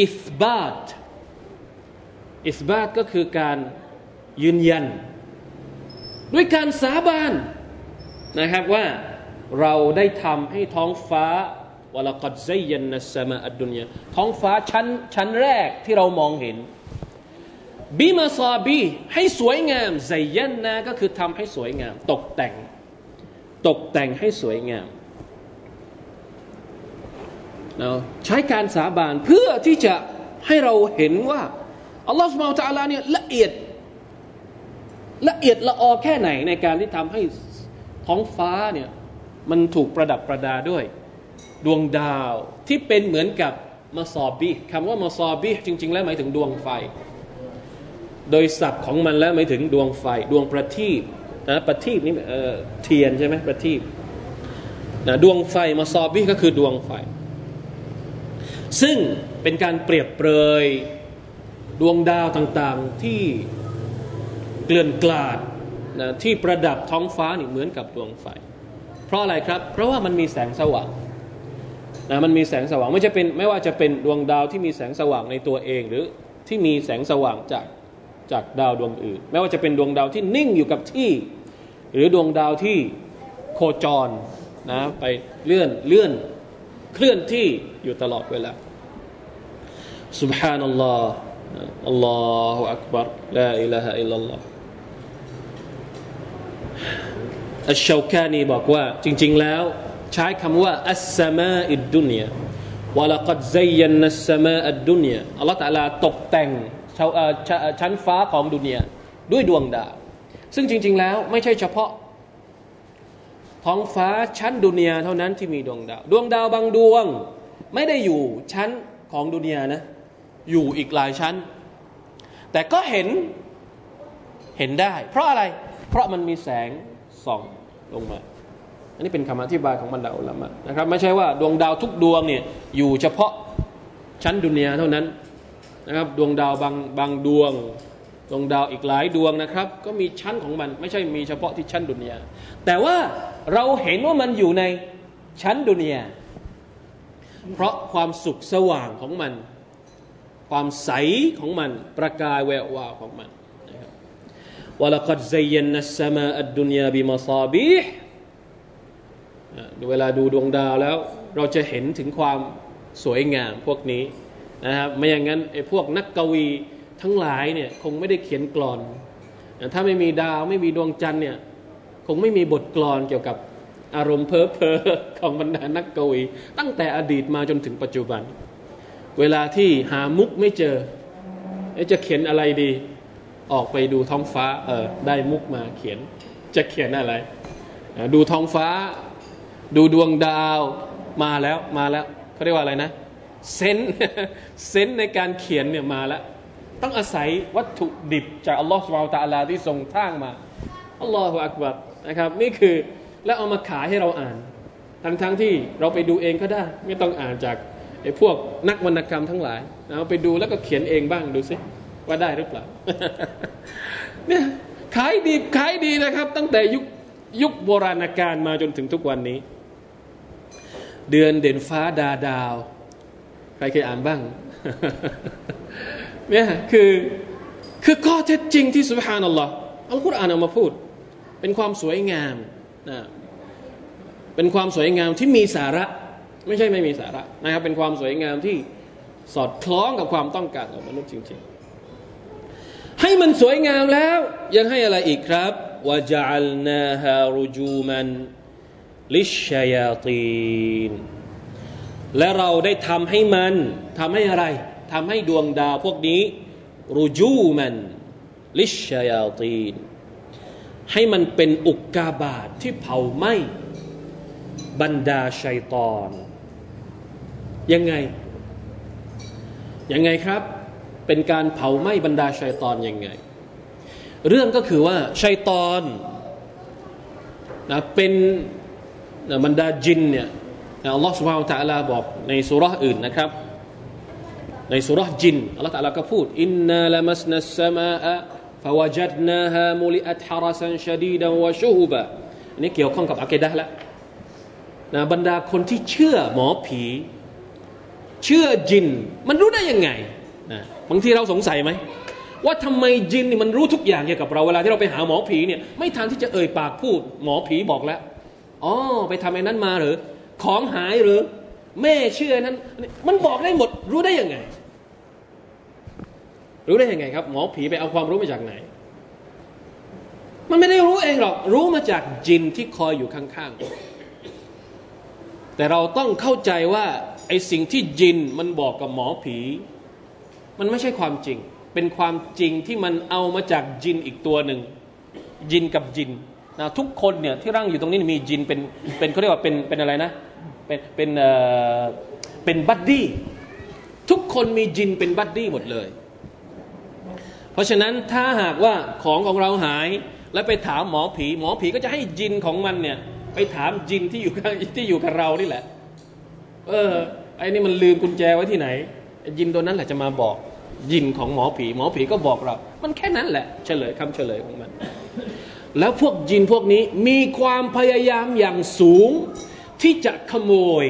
[SPEAKER 1] อิสบาตอิสบาตก็คือการยืนยัน ด้วยการสาบานนะครับว่าเราได้ทำให้ท้องฟ้าวลกัดไซยันนัสมาอัดดุนยาท้องฟ้าชั้นชั้นแรกที่เรามองเห็นบิมาซาบีให้สวยงามไซยันนะก็คือทำให้สวยงาม ตกแต่ง ตกแต่งให้สวยงามเราใช้การสาบานเพื่อที่จะให้เราเห็นว่าอัลลอฮฺสุบฮานตะลาเนี่ยละเอียดละเอียดละออแค่ไหนในการที่ทำให้ท้องฟ้าเนี่ยมันถูกประดับประดาด้วย ดวงดาวที่เป็นเหมือนกับมาซอบีคำว่ามาซอบีจริง ๆ แล้วหมายถึงดวงไฟ โดยศัพท์ของมันแล้วหมายถึงดวงไฟ ดวงประทีป นะประทีปนี่เทียนใช่ไหมประทีปนะดวงไฟมาซอบีก็คือดวงไฟ ซึ่งเป็นการเปรียบเปรยดวงดาวต่างๆที่เกลื่อนกลาดนะที่ประดับท้องฟ้านี่เหมือนกับดวงไฟ เพราะอะไรครับ เพราะว่ามันมีแสงสว่างนะมันมีแสงสว่างไม่จะเป็นไม่ว่าจะเป็นดวงดาวที่มีแสงสว่างในตัวเอง หรือที่มีแสงสว่างจากจากดาวดวงอื่น ไม่ว่าจะเป็นดวงดาวที่นิ่งอยู่กับที่ หรือดวงดาวที่โคจรนะไปเลื่อนเลื่อนเคลื่อนที่อยู่ตลอดเวลา سبحان الله อัลลอฮฺอักบารลาอิลาฮะอิลลัลลอฮอัชชาวกานีบอกว่าจริง ๆ แล้วใช้คำว่าอัสสมาอิดดุนยาวะลักัดไซยันนัสสมาอิดดุนยาอัลลอฮฺตะลาตกแต่งชั้นฟ้าของดุนยาด้วยดวงดาว ซึ่งจริง ๆ แล้วไม่ใช่เฉพาะ ท้องฟ้าชั้นดุนยาเท่านั้นที่มีดวงดาว ดวงดาวบางดวง ไม่ได้อยู่ชั้นของดุนยานะ อยู่อีกหลายชั้น แต่ก็เห็นเห็นได้ เพราะอะไร เพราะมันมีแสงส่องลงมา อันนี้เป็นคำอธิบายของบรรดาอุลามะนะครับ ไม่ใช่ว่าดวงดาวทุกดวงเนี่ยอยู่เฉพาะชั้นดุนยาเท่านั้นนะครับ ดวงดาวบางบางดวง ดวงดาวอีกหลายดวงนะครับ ก็มีชั้นของมันไม่ใช่มีเฉพาะที่ชั้นดุนยาแต่ว่าเราเห็นว่ามันอยู่ในชั้นดุนยาเพราะความสุขสว่างของมัน ความใสของมัน ประกายแวววาวของมันวะลักัดซัยยันนัสสมาอัดดุนยาบิมาซาบีห์เวลาดูดวงดาวแล้วเราจะเห็นถึงความสวยงามพวกนี้นะครับไม่อย่างนั้นไอ้พวกนักกวี ทั้งหลายเนี่ยคงไม่ได้เขียนกลอน ถ้าไม่มีดาวไม่มีดวงจันทร์เนี่ยคงไม่มีบทกลอนเกี่ยวกับอารมณ์เพ้อเพอของบรรดานักกวีตั้งแต่อดีตมาจนถึงปัจจุบัน เวลาที่หามุกไม่เจอ จะเขียนอะไรดี ออกไปดูท้องฟ้าเออได้มุกมาเขียน จะเขียนอะไร ดูท้องฟ้า ดูดวงดาวมาแล้วมาแล้วเขาเรียกว่าอะไรนะเซนเซนในการเขียนเนี่ยมาแล้ว ต้องอาศัยวัตถุดิบจากอัลลอฮฺสุบไบร์ตะลาที่ทรงสร้างมาอัลลอฮฺอักบัรนะครับ นี่คือแล้วเอามาขายให้เราอ่าน ทั้งๆทที่เราไปดูเองก็ได้ ไม่ต้องอ่านจากไอ้พวกนักวรรณกรรมทั้งหลายเอาไปดูแล้วก็เขียนเองบ้างดูสิว่าได้หรือเปล่าเนี่ยขายดีขายดีนะครับ ตั้งแต่ยุคยุคโบราณกาลมาจนถึงทุกวันนี้ เดือนเด่นฟ้าดาดาว ใครเคยอ่านบ้าง เนี่ยคือคือข้อเท็จจริงที่สุภานัลลอฮ์อัลกุรอานเอามาพูด เป็นความสวยงามนะเป็นความสวยงามที่มีสาระ ไม่ใช่ไม่มีสาระนะครับเป็นความสวยงามที่สอดคล้องกับความต้องการของมนุษย์จริง ๆ ให้มันสวยงามแล้วยังให้อะไรอีกครับวะจัลนาฮารุจูมันลิชยาตีนและเราได้ทำให้มันทำให้อะไร ทำให้ดวงดาวพวกนี้รูจูมันลิชยาตีนให้มันเป็นอุกกาบาตทที่เผาไหม้บรรดาชัยตอน ยังไง ยังไงครับ เป็นการเผาไหม้บรรดาชัยตอนยังไง เรื่องก็คือว่าชัยตอนนะเป็นนะบรรดาจินเนี่ยอัลลอฮฺสุบฮานตะลาบอกในสุรษอื่นนะครับ ในสุรจินอัลลอฮฺตะลาก็พูดอินนาละมัสนัสมาอะฟาวจัดนาฮามุลิอัตฮารัสันชดีดันวะชูฮุบะอันนี้เกี่ยวข้องกับอะเกดะละนะบรรดาคนที่เชื่อหมอผี เชื่อจิน มันรู้ได้ยังไงนะบางทีเราสงสัยไหมว่าทำไมจินนี่มันรู้ทุกอย่างเกี่ยวกับเราเวลาที่เราไปหาหมอผีเนี่ยไม่ทันที่จะเอ่ยปากพูด หมอผีบอกแล้วอ๋อไปทำไอ้นั้นมาหรือ ของหายหรือ แม่เชื่อนั้น มันบอกได้หมดรู้ได้ยังไง รู้ได้ยังไงครับ หมอผีไปเอาความรู้มาจากไหน มันไม่ได้รู้เองหรอก รู้มาจากจินที่คอยอยู่ข้างๆ แต่เราต้องเข้าใจว่าไอ้สิ่งที่จินมันบอกกับหมอผี มันไม่ใช่ความจริง เป็นความจริงที่มันเอามาจากจินอีกตัวหนึ่งจินกับจินนะทุกคนเนี่ยที่ร่างอยู่ตรงนี้มีจินเป็นเป็นเขาเรียกว่าเป็นเป็นอะไรนะ เป็นเป็นเอ่อเป็นบัดดี้ทุกคนมีจินเป็นบัดดี้หมดเลย เพราะฉะนั้นถ้าหากว่าของของเราหายแล้วไปถามหมอผี หมอผีก็จะให้จินของมันเนี่ย ไปถามจินที่อยู่ที่อยู่กับเรานี่แหละ เออไอ้นี่มันลืมกุญแจไว้ที่ไหนจินตัวนั้นแหละจะมาบอกยินของหมอผี หมอผีก็บอกเรา มันแค่นั้นแหละ เฉลยคำเฉลยของมัน แล้วพวกจินพวกนี้มีความพยายามอย่างสูง ที่จะขโมย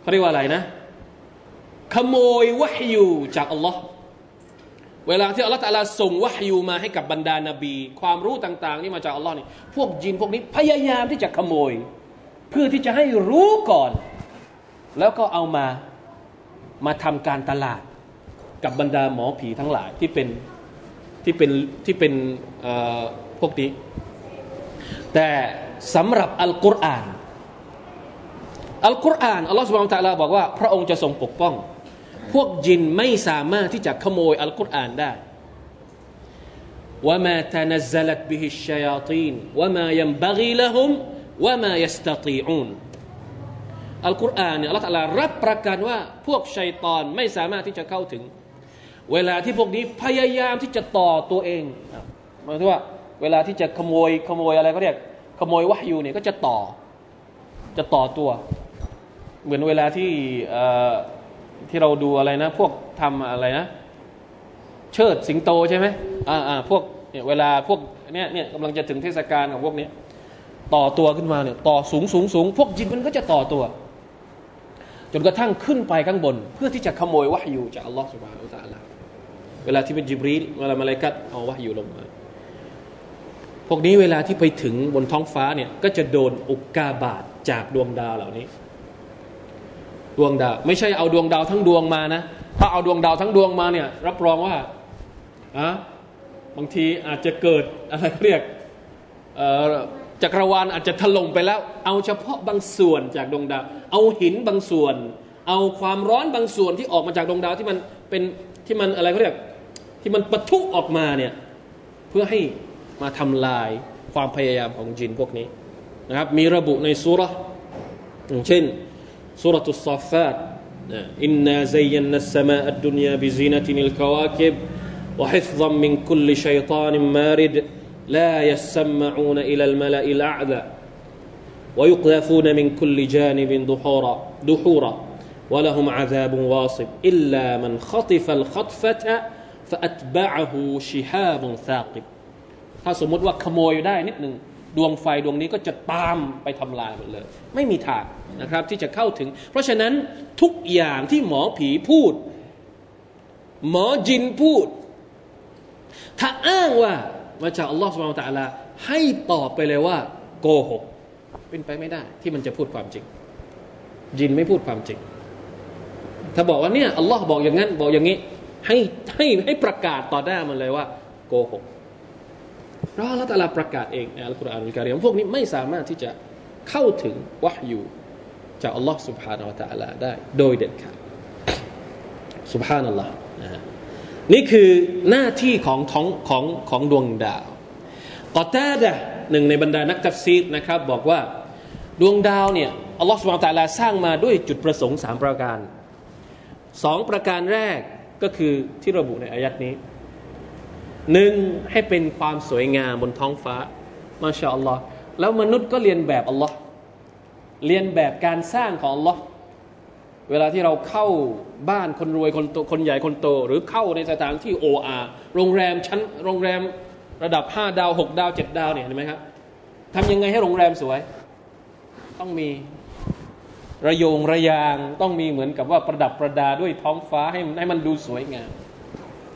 [SPEAKER 1] เขาเรียกว่าอะไรนะ ขโมยวะฮยูจากอัลลอฮ์ เวลาที่อัลลอฮ์ตาลาส่งวะฮยูมาให้กับบรรดานาบี ความรู้ต่าง ๆ นี่มาจากอัลลอฮ์นี่พวกจินพวกนี้พยายามที่จะขโมย เพื่อที่จะให้รู้ก่อน แล้วก็เอามามาทำการตลาดกับบรรดาหมอผีทั้งหลายที่เป็นที่เป็นที่เป็นพวกนี้แต่สำหรับอัลกุรอานอัลกุรอานอัลลอฮฺสุบานตะลาบอกว่า พระองค์จะทรงปกป้อง พวกจินไม่สามารถที่จะขโมยอัลกุรอานได้ว่ามาตนซลัตบิฮิชยาตีนว่ามายัมบกีละหุมว่ามายัสตตีอูนอัลกุรอานเนี่ยอัลลอฮฺรับประกันว่าพวกชัยตอนไม่สามารถที่จะเข้าถึง เวลาที่พวกนี้พยายามที่จะต่อตัวเองหมายถึงว่าเวลาที่จะขโมยขโมยอะไรก็เรียกขโมยวะยูเนี่ยก็จะต่อจะต่อตัว เหมือนเวลาที่ ที่เราดูอะไรนะ พวกทำอะไรนะ เชิดสิงโตใช่ไหมอ่าอ่าพวกเนี่ยเวลาพวกเนี่ยเนี่ยกำลังจะถึงเทศกาลของพวกนี้ต่อตัวขึ้นมาเนี่ยต่อสูงสูงสูงพวกจินมันก็จะต่อตัว จนกระทั่งขึ้นไปข้างบน เพื่อที่จะขโมยวะฮยูจากอัลลอฮฺสุบฮานาอัลลอฮฺเวลาที่เป็นจิบรีลเวลามาลกัดเอาวะฮยูลงมาพวกนี้เวลาที่ไปถึงบนท้องฟ้าเนี่ยก็จะโดนอุกกาบาตจากดวงดาวเหล่านี้ ดวงดาว ไม่ใช่เอาดวงดาวทั้งดวงมานะ ถ้าเอาดวงดาวทั้งดวงมาเนี่ย รับรองว่าอะบางทีอาจจะเกิดอะไรเรียกจักรวาลอาจจะถล่มไปแล้ว เอาเฉพาะบางส่วนจากดวงดาว เอาหินบางส่วน เอาความร้อนบางส่วนที่ออกมาจากดวงดาวที่มันเป็นที่มันอะไรเขาเรียกที่มันปะทุออกมาเนี่ยเพื่อให้มาทำลายความพยายามของจินพวกนี้นะครับมีระบุในสุรเช่น สุรตุสซอฟฟาตอินนาซัยนนัสมาอัดดุนยาบิซีนตินิลกวาคิบ وحفظا من كل شيطان مارد لا يسمعون إلى الملأ الأعلى ويقذفون من كل جانب دحورا دحورا ولهم عذاب واصب إلا من خطف الخطفة فأتبعه شهاب ثاقب ถ้าสมมติว่าขโมยได้นิดหนึ่ง ดวงไฟดวงนี้ก็จะตามไปทำลายหมดเลย ไม่มีทางนะครับที่จะเข้าถึง เพราะฉะนั้นทุกอย่างที่หมอผีพูด หมอจินพูด ถ้าอ้างว่ามาจากอัลลอฮฺสุบานตะลาให้ตอบไปเลยว่า โกหก เป็นไปไม่ได้ ที่มันจะพูดความจริง จินไม่พูดความจริง ถ้าบอกว่าเนี่ยอัลลอฮ์บอกอย่างนั้น บอกอย่างนี้ ให้ให้ให้ประกาศต่อหน้ามันเลยว่า โกหก เพราะอัลลอฮฺตะลาประกาศเองในอัลกุรอานอัลกิริมพวกนี้ไม่สามารถที่จะเข้าถึงวะฮยูจากอัลลอฮ์ سبحانه และ تعالى ได้ โดยเด็ดขาด سبحان อัลลอฮ์นะฮะนี่คือหน้าที่ของของของของดวงดาวกอตาดะหนึ่งในบรรดานักตัฟซีดนะครับ บอกว่าดวงดาวเนี่ยอัลลอฮฺสุบานตะลาสร้างมาด้วยจุดประสงค์สามประการสองประการแรกก็คือที่ระบุในอายัดนี้ หนึ่งให้เป็นความสวยงามบนท้องฟ้ามาชาอัลลอฮ์แล้วมนุษย์ก็เรียนแบบอัลลอฮ์เรียนแบบการสร้างของอัลลอฮ์เวลาที่เราเข้าบ้านคนรวยคนโตคนใหญ่คนโต หรือเข้าในสถานที่โออาโรงแรมชั้นโรงแรมระดับห้าดาวหกดาวเจ็ดดาวเนี่ยเห็นไหมครับทำยังไงให้โรงแรมสวย ต้องมีระยงระยางต้องมีเหมือนกับว่าประดับประดาด้วยท้องฟ้าให้ให้มันดูสวยงาม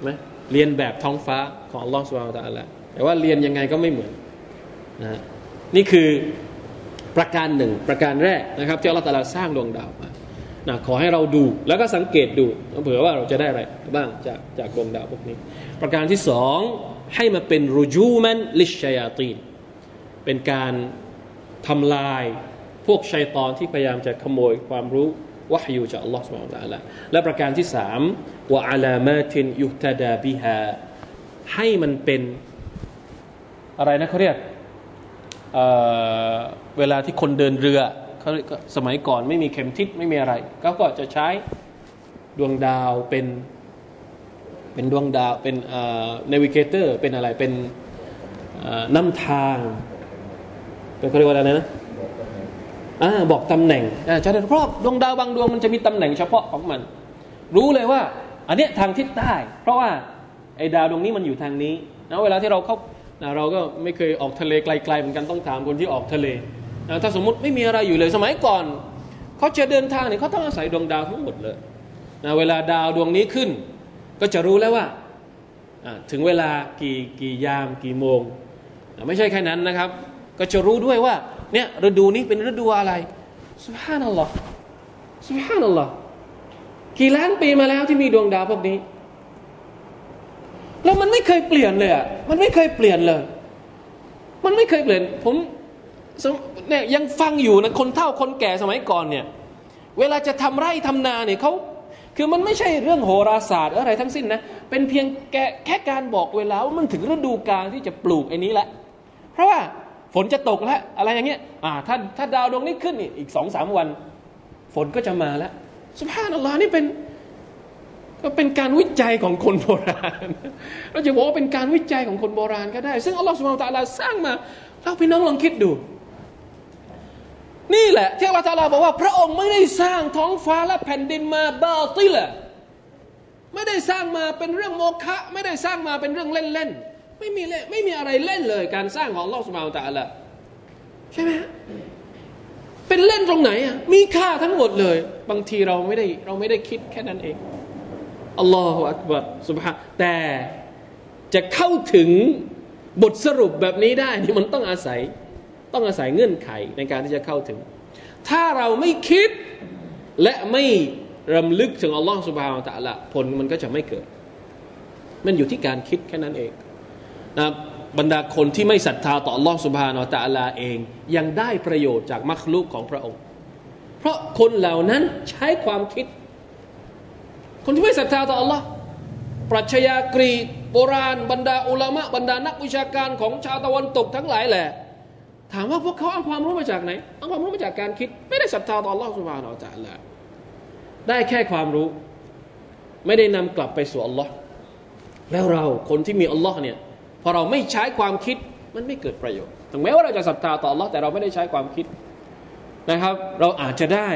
[SPEAKER 1] ไหม เรียนแบบท้องฟ้าของอัลลอฮฺสุบานตะอัลละแต่ว่าเรียนยังไงก็ไม่เหมือนนะนี่คือประการหนึ่งประการแรกนะครับที่อัลลอฮฺตะลาสร้างดวงดาวมานะขอให้เราดูแล้วก็สังเกตดูเผื่อว่าเราจะได้อะไรบ้างจากจากดวงดาวพวกนี้ ประการที่สองให้มาเป็นรูจูมันลิชยาตีนเป็นการทำลายพวกชัยตอนที่พยายามจะขโมยความรู้ วะฮยูจากอัลลอฮฺสุบานตะละและประการที่สามวะอาลามาตินยุตดาบิฮาให้มันเป็นอะไรนะเขาเรียกเเวลาที่คนเดินเรือเขาสมัยก่อนไม่มีเข็มทิศไม่มีอะไรเขาก็จะใช้ดวงดาวเป็นเป็นดวงดาวเป็นเนวิเกเตอร์เป็นอะไรเป็นนำทางเป็นเขาเรียกว่าอะไรนะ อบอกตำแหน่งจะได้เพราะดวงดาวบางดวงมันจะมีตำแหน่งเฉพาะของมัน รู้เลยว่า อันนี้ทางทิศใต้ เพราะว่าไอ้ดาวดวงนี้มันอยู่ทางนี้นะเวลาที่เราเข้าเราก็ไม่เคยออกทะเลไกลๆเหมือนกันต้องถามคนที่ออกทะเลนะถ้าสมมุติไม่มีอะไรอยู่เลยสมัยก่อนเขาจะเดินทางเนี่ยเขาต้องอาศัยดวงดาวทั้งหมดเลยนะเวลาดาวดวงนี้ขึ้น ก็จะรู้แล้วว่าถึงเวลากี่กี่ยามกี่โมง ไม่ใช่แค่นั้นนะครับ ก็จะรู้ด้วยว่าเนี่ยฤดูนี้เป็นฤดูอะไรสุภานัลลอฮ์สุภานัลลอฮ์กี่ล้านปีมาแล้วที่มีดวงดาวพวกนี้แล้วมันไม่เคยเปลี่ยนเลยอะมันไม่เคยเปลี่ยนเลย มันไม่เคยเปลี่ยน ผมเนี่ยยังฟังอยู่นะคนเฒ่าคนแก่สมัยก่อนเนี่ย เวลาจะทำไร่ทำนาเนี่ยเขาคือมันไม่ใช่เรื่องโหราศาสตร์อะไรทั้งสิ้นนะ เป็นเพียงแค่แค่การบอกเวลาว่ามันถึงฤดูกาลที่จะปลูกไอ้นี้แหละ เพราะว่า ฝนจะตกแล้วอะไรอย่างเงี้ยอ่าถ้าถ้าดาวดวงนี้ขึ้นอีกสองสามวัน ฝนก็จะมาแล้วสุภาพนัลลอฮ์นี่เป็น ก็เป็นการวิจัยของคนโบราณ เราจะบอกว่าเป็นการวิจัยของคนโบราณก็ได้ ซึ่งอัลลอฮฺสุบฮานตะลาสร้างมาเราพี่น้องลองคิดดู นี่แหละที่อัลลอฮฺตะลาบอกว่า พระองค์ไม่ได้สร้างท้องฟ้าและแผ่นดินมาบาติละไม่ได้สร้างมาเป็นเรื่องโมฆะไม่ได้สร้างมาเป็นเรื่องเล่นๆ ไม่มีเล่ไม่มีอะไรเล่นเลย การสร้างของโลกสมาตะละใช่ไหมเป็นเล่นตรงไหนอะมีค่าทั้งหมดเลย บางทีเราไม่ได้เราไม่ได้คิดแค่นั้นเองอัลลอฮฺอักบัรสุบฮะแต่จะเข้าถึงบทสรุปแบบนี้ได้นี่มันต้องอาศัย ต้องอาศัยเงื่อนไขในการที่จะเข้าถึง ถ้าเราไม่คิดและไม่รำลึกถึงอัลลอฮฺสุบฮานตะละผลมันก็จะไม่เกิด มันอยู่ที่การคิดแค่นั้นเอง นะบรรดาคนที่ไม่ศรัทธาต่อลอสุบฮานอตาลาเอง ยังได้ประโยชน์จากมรรคลูกของพระองค์ เพราะคนเหล่านั้นใช้ความคิด คนที่ไม่ศรัทธาต่ออัลลอฮ์ปรัชญากรีโบราณ บรรดาอุลามะบรรดานักวิชาการของชาวตะวันตกทั้งหลายแหละ ถามว่าพวกเขาเอาความรู้มาจากไหนเอาความรู้มาจากการคิด ไม่ได้ศรัทธาต่ออัลลอสุภาานอตาลาได้แค่ความรู้ ไม่ได้นำกลับไปสู่อัลลอฮ์แล้วเราคนที่มีอัลลอฮ์เนี่ย พอเราไม่ใช้ความคิด มันไม่เกิดประโยชน์ถึงแม้ว่าเราจะศรัทธาต่อ Allah แต่เราไม่ได้ใช้ความคิดนะครับ เราอาจจะได้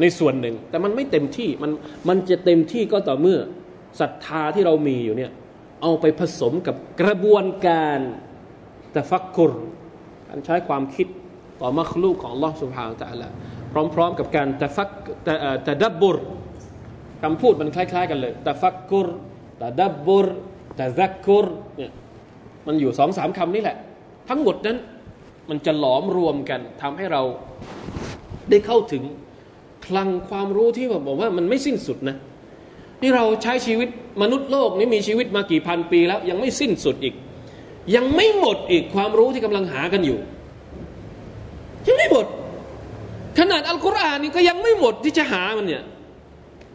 [SPEAKER 1] ในส่วนหนึ่ง แต่มันไม่เต็มที่มันมันจะเต็มที่ก็ต่อเมื่อศรัทธาที่เรามีอยู่เนี่ยเอาไปผสมกับกระบวนการตะฟักกุรการใช้ความคิดต่อมรรคลูกของ Allah سبحانه และ تعالى พร้อมๆกับการตะฟักตะดับบุรคำพูดมันคล้ายๆกันเลยตะฟักกุรตะดับบุร ตะซักกุรเนี่ยมันอยู่สองสามคำนี่แหละ ทั้งหมดนั้นมันจะหลอมรวมกันทำให้เราได้เข้าถึงคลังความรู้ที่บอกว่ามันไม่สิ้นสุดนะนี่เราใช้ชีวิตมนุษย์โลกนี้มีชีวิตมากี่พันปีแล้ว ยังไม่สิ้นสุดอีก ยังไม่หมดอีกความรู้ที่กำลังหากันอยู่ยังไม่หมด ขนาดอัลกุรอานนี่ก็ยังไม่หมดที่จะหามันเนี่ย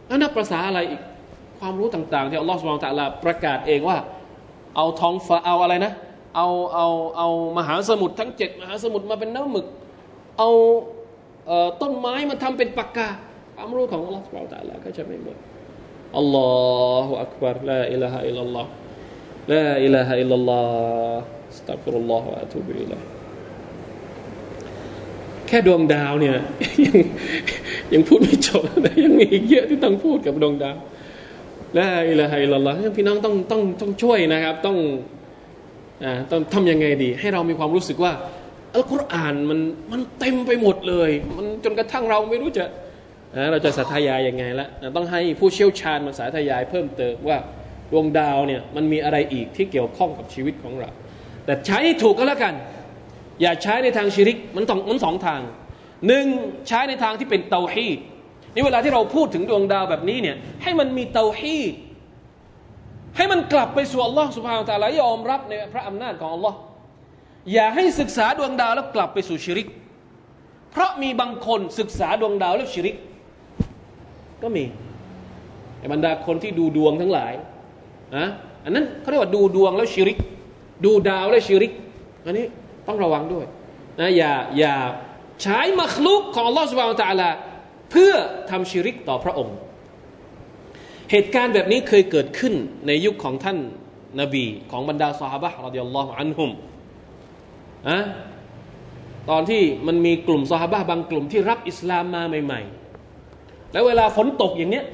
[SPEAKER 1] แล้วนับภาษาอะไรอีก ความรู้ต่าง ๆ ที่อัลลอฮฺสุบานตะลาประกาศเองว่า เอาท้องฟ้าเอาอะไรนะ เอาเอาเอามหาสมุทรทั้งเจ็ดมหาสมุทรมาเป็นน้ำหมึก เอาต้นไม้มาทำเป็นปากกาความรู้ของอัลลอฮฺสุบานตะลาก็จะไม่หมดอัลลอฮฺอักบารลาอิลาฮะอิลลัลลอฮ์ลาอิลาฮะอิลลัลลอฮ์สตัฟรุลลอฮฺวะอะตูบิอิลัยแค่ดวงดาวเนี่ยยังยังพูดไม่จบนะยังมีอีกเยอะที่ต้องพูดกับดวงดาว ละอิละฮะอิลลัลอฮ์พี่น้องต้องต้องต้องช่วยนะครับ ต้องอ่าต้องทำยังไงดี ให้เรามีความรู้สึกว่าอัลกุรอานมันมันเต็มไปหมดเลย มันจนกระทั่งเราไม่รู้จะเราจะสาธยายยังไงละต้องให้ผู้เชี่ยวชาญมาสาธยายเพิ่มเติมว่าดวงดาวเนี่ยมันมีอะไรอีกที่เกี่ยวข้องกับชีวิตของเรา แต่ใช้ถูกก็แล้วกัน อย่าใช้ในทางชิริกมันต้องมันสองทางหนึ่งใช้ในทางที่เป็นเตาฮีด นี่เวลาที่เราพูดถึงดวงดาวแบบนี้เนี่ยให้มันมีเตาฮีดให้มันกลับไปสู่อัลลอฮ์สุบฮานตะลายอมรับในพระอำนาจของอัลลอฮ์อย่าให้ศึกษาดวงดาวแล้วกลับไปสู่ชิริก เพราะมีบางคนศึกษาดวงดาวแล้วชิริก ก็มีไอ้บรรดาคนที่ดูดวงทั้งหลายอะอันนั้นเขาเรียกว่าดูดวงแล้วชิริก ดูดาวแล้วชิริก อันนี้ต้องระวังด้วยนะอย่าอย่าใช้มัคลุกของอัลลอฮ์สวาตาลา เพื่อทำชิริกต่อพระองค์ เหตุการณ์แบบนี้เคยเกิดขึ้นในยุคของท่านนบีของบรรดาสหบะรดิยัลลอฮุอันฮุมอะตอนที่มันมีกลุ่มสหบะบางกลุ่มที่รับอิสลามมาใหม่ ๆ แล้วเวลาฝนตกอย่างเนี้ย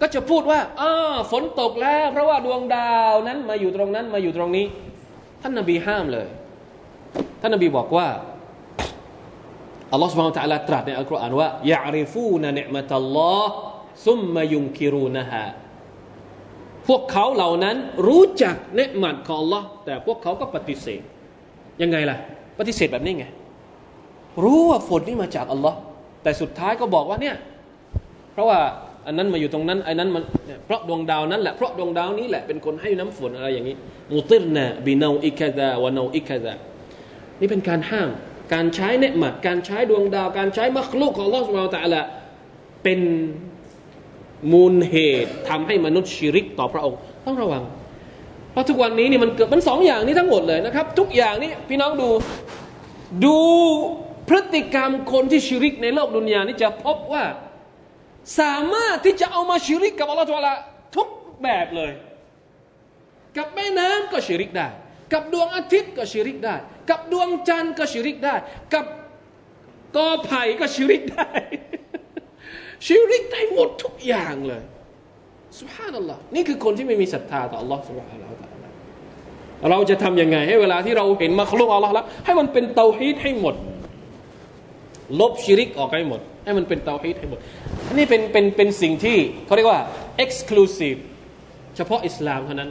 [SPEAKER 1] ก็จะพูดว่าอ๋อฝนตกแล้ว เพราะว่าดวงดาวนั้นมาอยู่ตรงนั้นมาอยู่ตรงนี้ ท่านนบีห้ามเลย ท่านนบีบอกว่า อัลลอฮฺสุบฮานตะลาตรัสในอัลกุรอานว่ายะริฟูนเนมตัลลอฮ์ซุมมายุงคิรูนะฮะพวกเขาเหล่านั้นรู้จักเนืหมัดของ Allah แต่พวกเขาก็ปฏิเสธ ยังไงล่ะ ปฏิเสธแบบนี้ไง รู้ว่าฝนนี่มาจากอัลลอฮ์แต่สุดท้ายก็บอกว่าเนี่ย เพราะว่าอันนั้นมาอยู่ตรงนั้นไอ้นั้นมันเพราะดวงดาวนั้นแหละเพราะดวงดาวนี้แหละเป็นคนให้น้ำฝนอะไรอย่างนี้มุติรนะบินาอิกะดาวนาอิกะดานี่เป็นการห้าม การใช้เนืหมัดการใช้ดวงดาว การใช้มัคลุกของลอสมาตะละเป็นมูลเหตุทำให้มนุษย์ชิริกต่อพระองค์ ต้องระวัง เพราะทุกวันนี้นี่มันเกิดมันสองอย่างนี้ทั้งหมดเลยนะครับ ทุกอย่างนี้พี่น้องดูดูพฤติกรรมคนที่ชิริกในโลกดุนยานี่จะพบว่า สามารถที่จะเอามาชิริกกับอัลลอฮฺทุลาทุกแบบเลย กับแม่น้ำก็ชิริกได้ กับดวงอาทิตย์ก็ชิริกได้ กับดวงจันทร์ก็ชิริกได้ กับกอไผ่ก็ชิริกได้ ชิริกได้หมดทุกอย่างเลยสุภานัลลอฮ์นี่คือคนที่ไม่มีศรัทธาต่อ Allah สุบฮานาอัลลอฮ์เราจะทำยังไง ให้เวลาที่เราเห็นมาคลุกอัลลอฮ์แล้วให้มันเป็นเตาฮีดให้หมด ลบชิริกออกให้หมด ให้มันเป็นเตาฮีดให้หมดนนี้เป็นเป็นเป็นสิ่งที่เขาเรียกว่า exclusive เฉพาะอิสลามเท่านั้น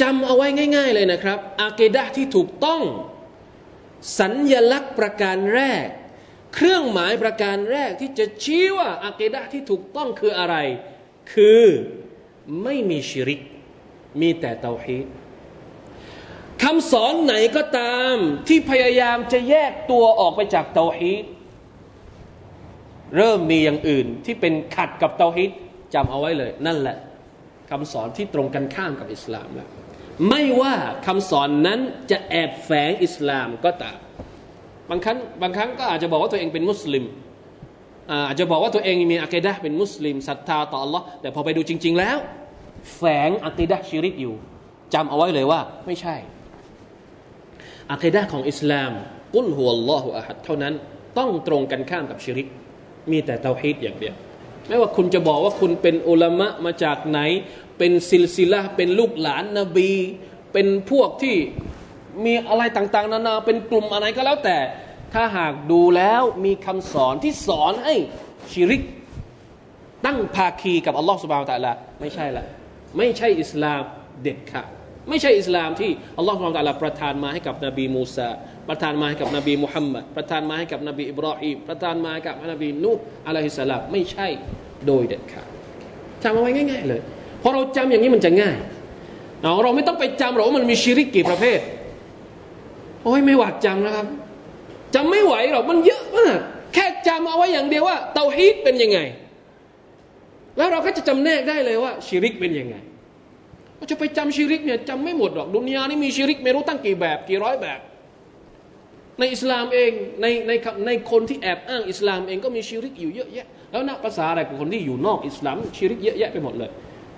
[SPEAKER 1] จำเอาไว้ง่าย ๆเลยนะครับอาเกดะที่ถูกต้อง สัญญลักษณ์ประการแรก เครื่องหมายประการแรกที่จะชี้ว่าอาเกดะที่ถูกต้องคืออะไร คือไม่มีชิริก มีแต่เตาฮีดคำสอนไหนก็ตามที่พยายามจะแยกตัวออกไปจากเตาฮีดเริ่มมีอย่างอื่นที่เป็นขัดกับเตาฮีดจำเอาไว้เลย นั่นแหละคำสอนที่ตรงกันข้ามกับอิสลามแล้ว ไม่ว่าคำสอนนั้นจะแอบแฝงอิสลามก็ตามบางครั้งบางครั้งก็อาจจะบอกว่าตัวเองเป็นมุสลิมอาจจะบอกว่าตัวเองมีอักีดะเป็นมุสลิมศรัทธาต่อ Allah แต่พอไปดูจริง ๆ แล้ว แฝงอักีดะชิริกอยู่จำเอาไว้เลยว่า ไม่ใช่อะคีดะของอิสลามกุลฮุวัลลอฮุอะฮัดเท่านั้นต้องตรงกันข้ามกับชิริก มีแต่เตาฮีดอย่างเดียวไม่ว่าคุณจะบอกว่าคุณเป็นอุลามะมาจากไหน เป็นซิลซิละเป็นลูกหลานนบี เป็นพวกที่มีอะไรต่างๆ นานาเป็นกลุ่มอะไรก็แล้วแต่ ถ้าหากดูแล้วมีคำสอนที่สอนให้ชิริก ตั้งภาคีกับอัลลอฮฺสุบานตะละไม่ใช่ละไม่ใช่อิสลามเด็ดขาดไม่ใช่อิสลามที่อัลลอฮฺสุบานตะละประทานมาให้กับนบีมูซาประทานมาให้กับนบีมุฮัมมัดประทานมาให้กับนบีอิบราฮิมประทานมาให้กับนบีนูอะลัยฮิสสลามไม่ใช่โดยเด็ดขาดจำเอาไว้ง่าย ๆ เลย พอเราจำอย่างนี้มันจะง่ายเราไม่ต้องไปจำหรอกว่ามันมีชิริกกี่ประเภท โอ้ยไม่หวาดจำนะครับจำไม่ไหวหรอกมันเยอะมาก แค่จำเอาไว้อย่างเดียวว่าเตาฮีดเป็นยังไง แล้วเราก็จะจำแนกได้เลยว่าชิริกเป็นยังไงเราจะไปจำชิริกเนี่ยจำไม่หมดหรอกดุนยานี่มีชิริกไม่รู้ตั้งกี่แบบกี่ร้อยแบบ ในอิสลามเองในในในคนที่แอบอ้างอิสลามเองก็มีชิริกอยู่เยอะแยะแล้วนักภาษาอะไรกับคนที่อยู่นอกอิสลามชิริกเยอะแยะไปหมดเลย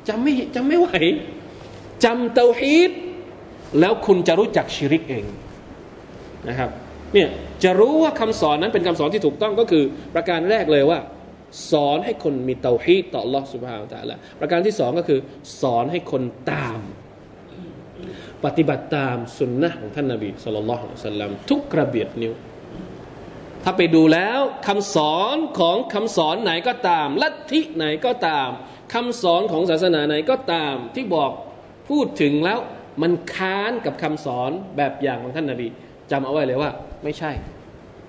[SPEAKER 1] จำไม่จำไม่ไหวจำเตาฮีดแล้วคุณจะรู้จักชิริกเองนะครับเนี่ยจะรู้ว่าคำสอนนั้นเป็นคำสอนที่ถูกต้องก็คือ ประการแรกเลยว่า สอนให้คนมีเตาฮีดต่อลอสุภาอัลตะละประการที่สองก็คือ สอนให้คนตาม ปฏิบัติตามสุนนะของท่านนาบีสุลต่านสัลลัมทุกกระเบียดนิ้ว ถ้าไปดูแล้วคำสอนของคำสอนไหนก็ตาม ลัทธิไหนก็ตาม คำสอนของศาสนาไหนก็ตามที่บอกพูดถึงแล้วมันค้านกับคำสอนแบบอย่างของท่านนาบีจำเอาไว้เลยว่า ไม่ใช่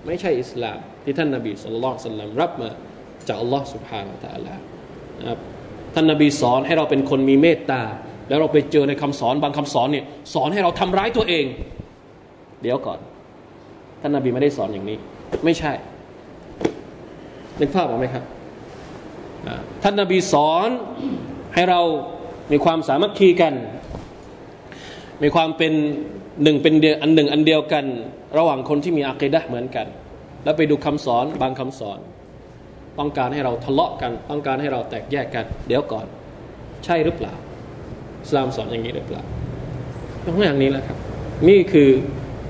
[SPEAKER 1] ไม่ใช่อิสลาม ที่ท่านนาบีสุลต่านสัลลัมรับมาจากอัลลอฮ์สุบฮานาตะลาครับท่านนาบีสอนให้เราเป็นคนมีเมตตา แล้วเราไปเจอในคำสอนบางคำสอนเนี่ยสอนให้เราทำร้ายตัวเอง เดี๋ยวก่อน ท่านนาบีไม่ได้สอนอย่างนี้ ไม่ใช่นึกภาพออกไหมครับ ท่านนาบีสอนให้เรามีความสามัคคีกัน มีความเป็นหนึ่งเป็นเดียวอันหนึ่งอันเดียวกัน ระหว่างคนที่มีอัคดะเหมือนกัน แล้วไปดูคำสอนบางคำสอน ต้องการให้เราทะเลาะกัน ต้องการให้เราแตกแยกกัน เดี๋ยวก่อน ใช่หรือเปล่าอิสลามสอนอย่างนี้หรือเปล่าต้องอย่างนี้แหละครับ นี่คือ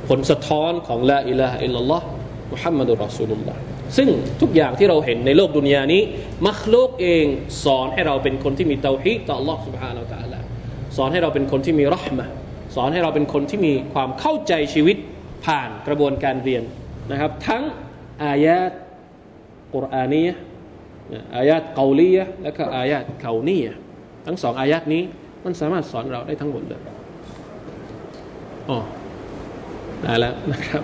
[SPEAKER 1] ผลสะท้อนของละอิละฮ์อิลลัลลอฮ์มุฮัมมัดุลรอซูลุลลอฮ์ ซึ่งทุกอย่างที่เราเห็นในโลกดุนยานี้ มัคโลกเองสอนให้เราเป็นคนที่มีเตาฮีต่อ Allah سبحانه และ تعالى สอนให้เราเป็นคนที่มีรหมะสอนให้เราเป็นคนที่มีความเข้าใจชีวิตผ่านกระบวนการเรียนนะครับ ทั้งอายาตกุรอานียอายาตเกาลียและก็อายาตเกานียทั้งสองอายาตนี้มันสามารถสอนเราได้ทั้งหมดเลยอ๋อได้แล้วนะครับ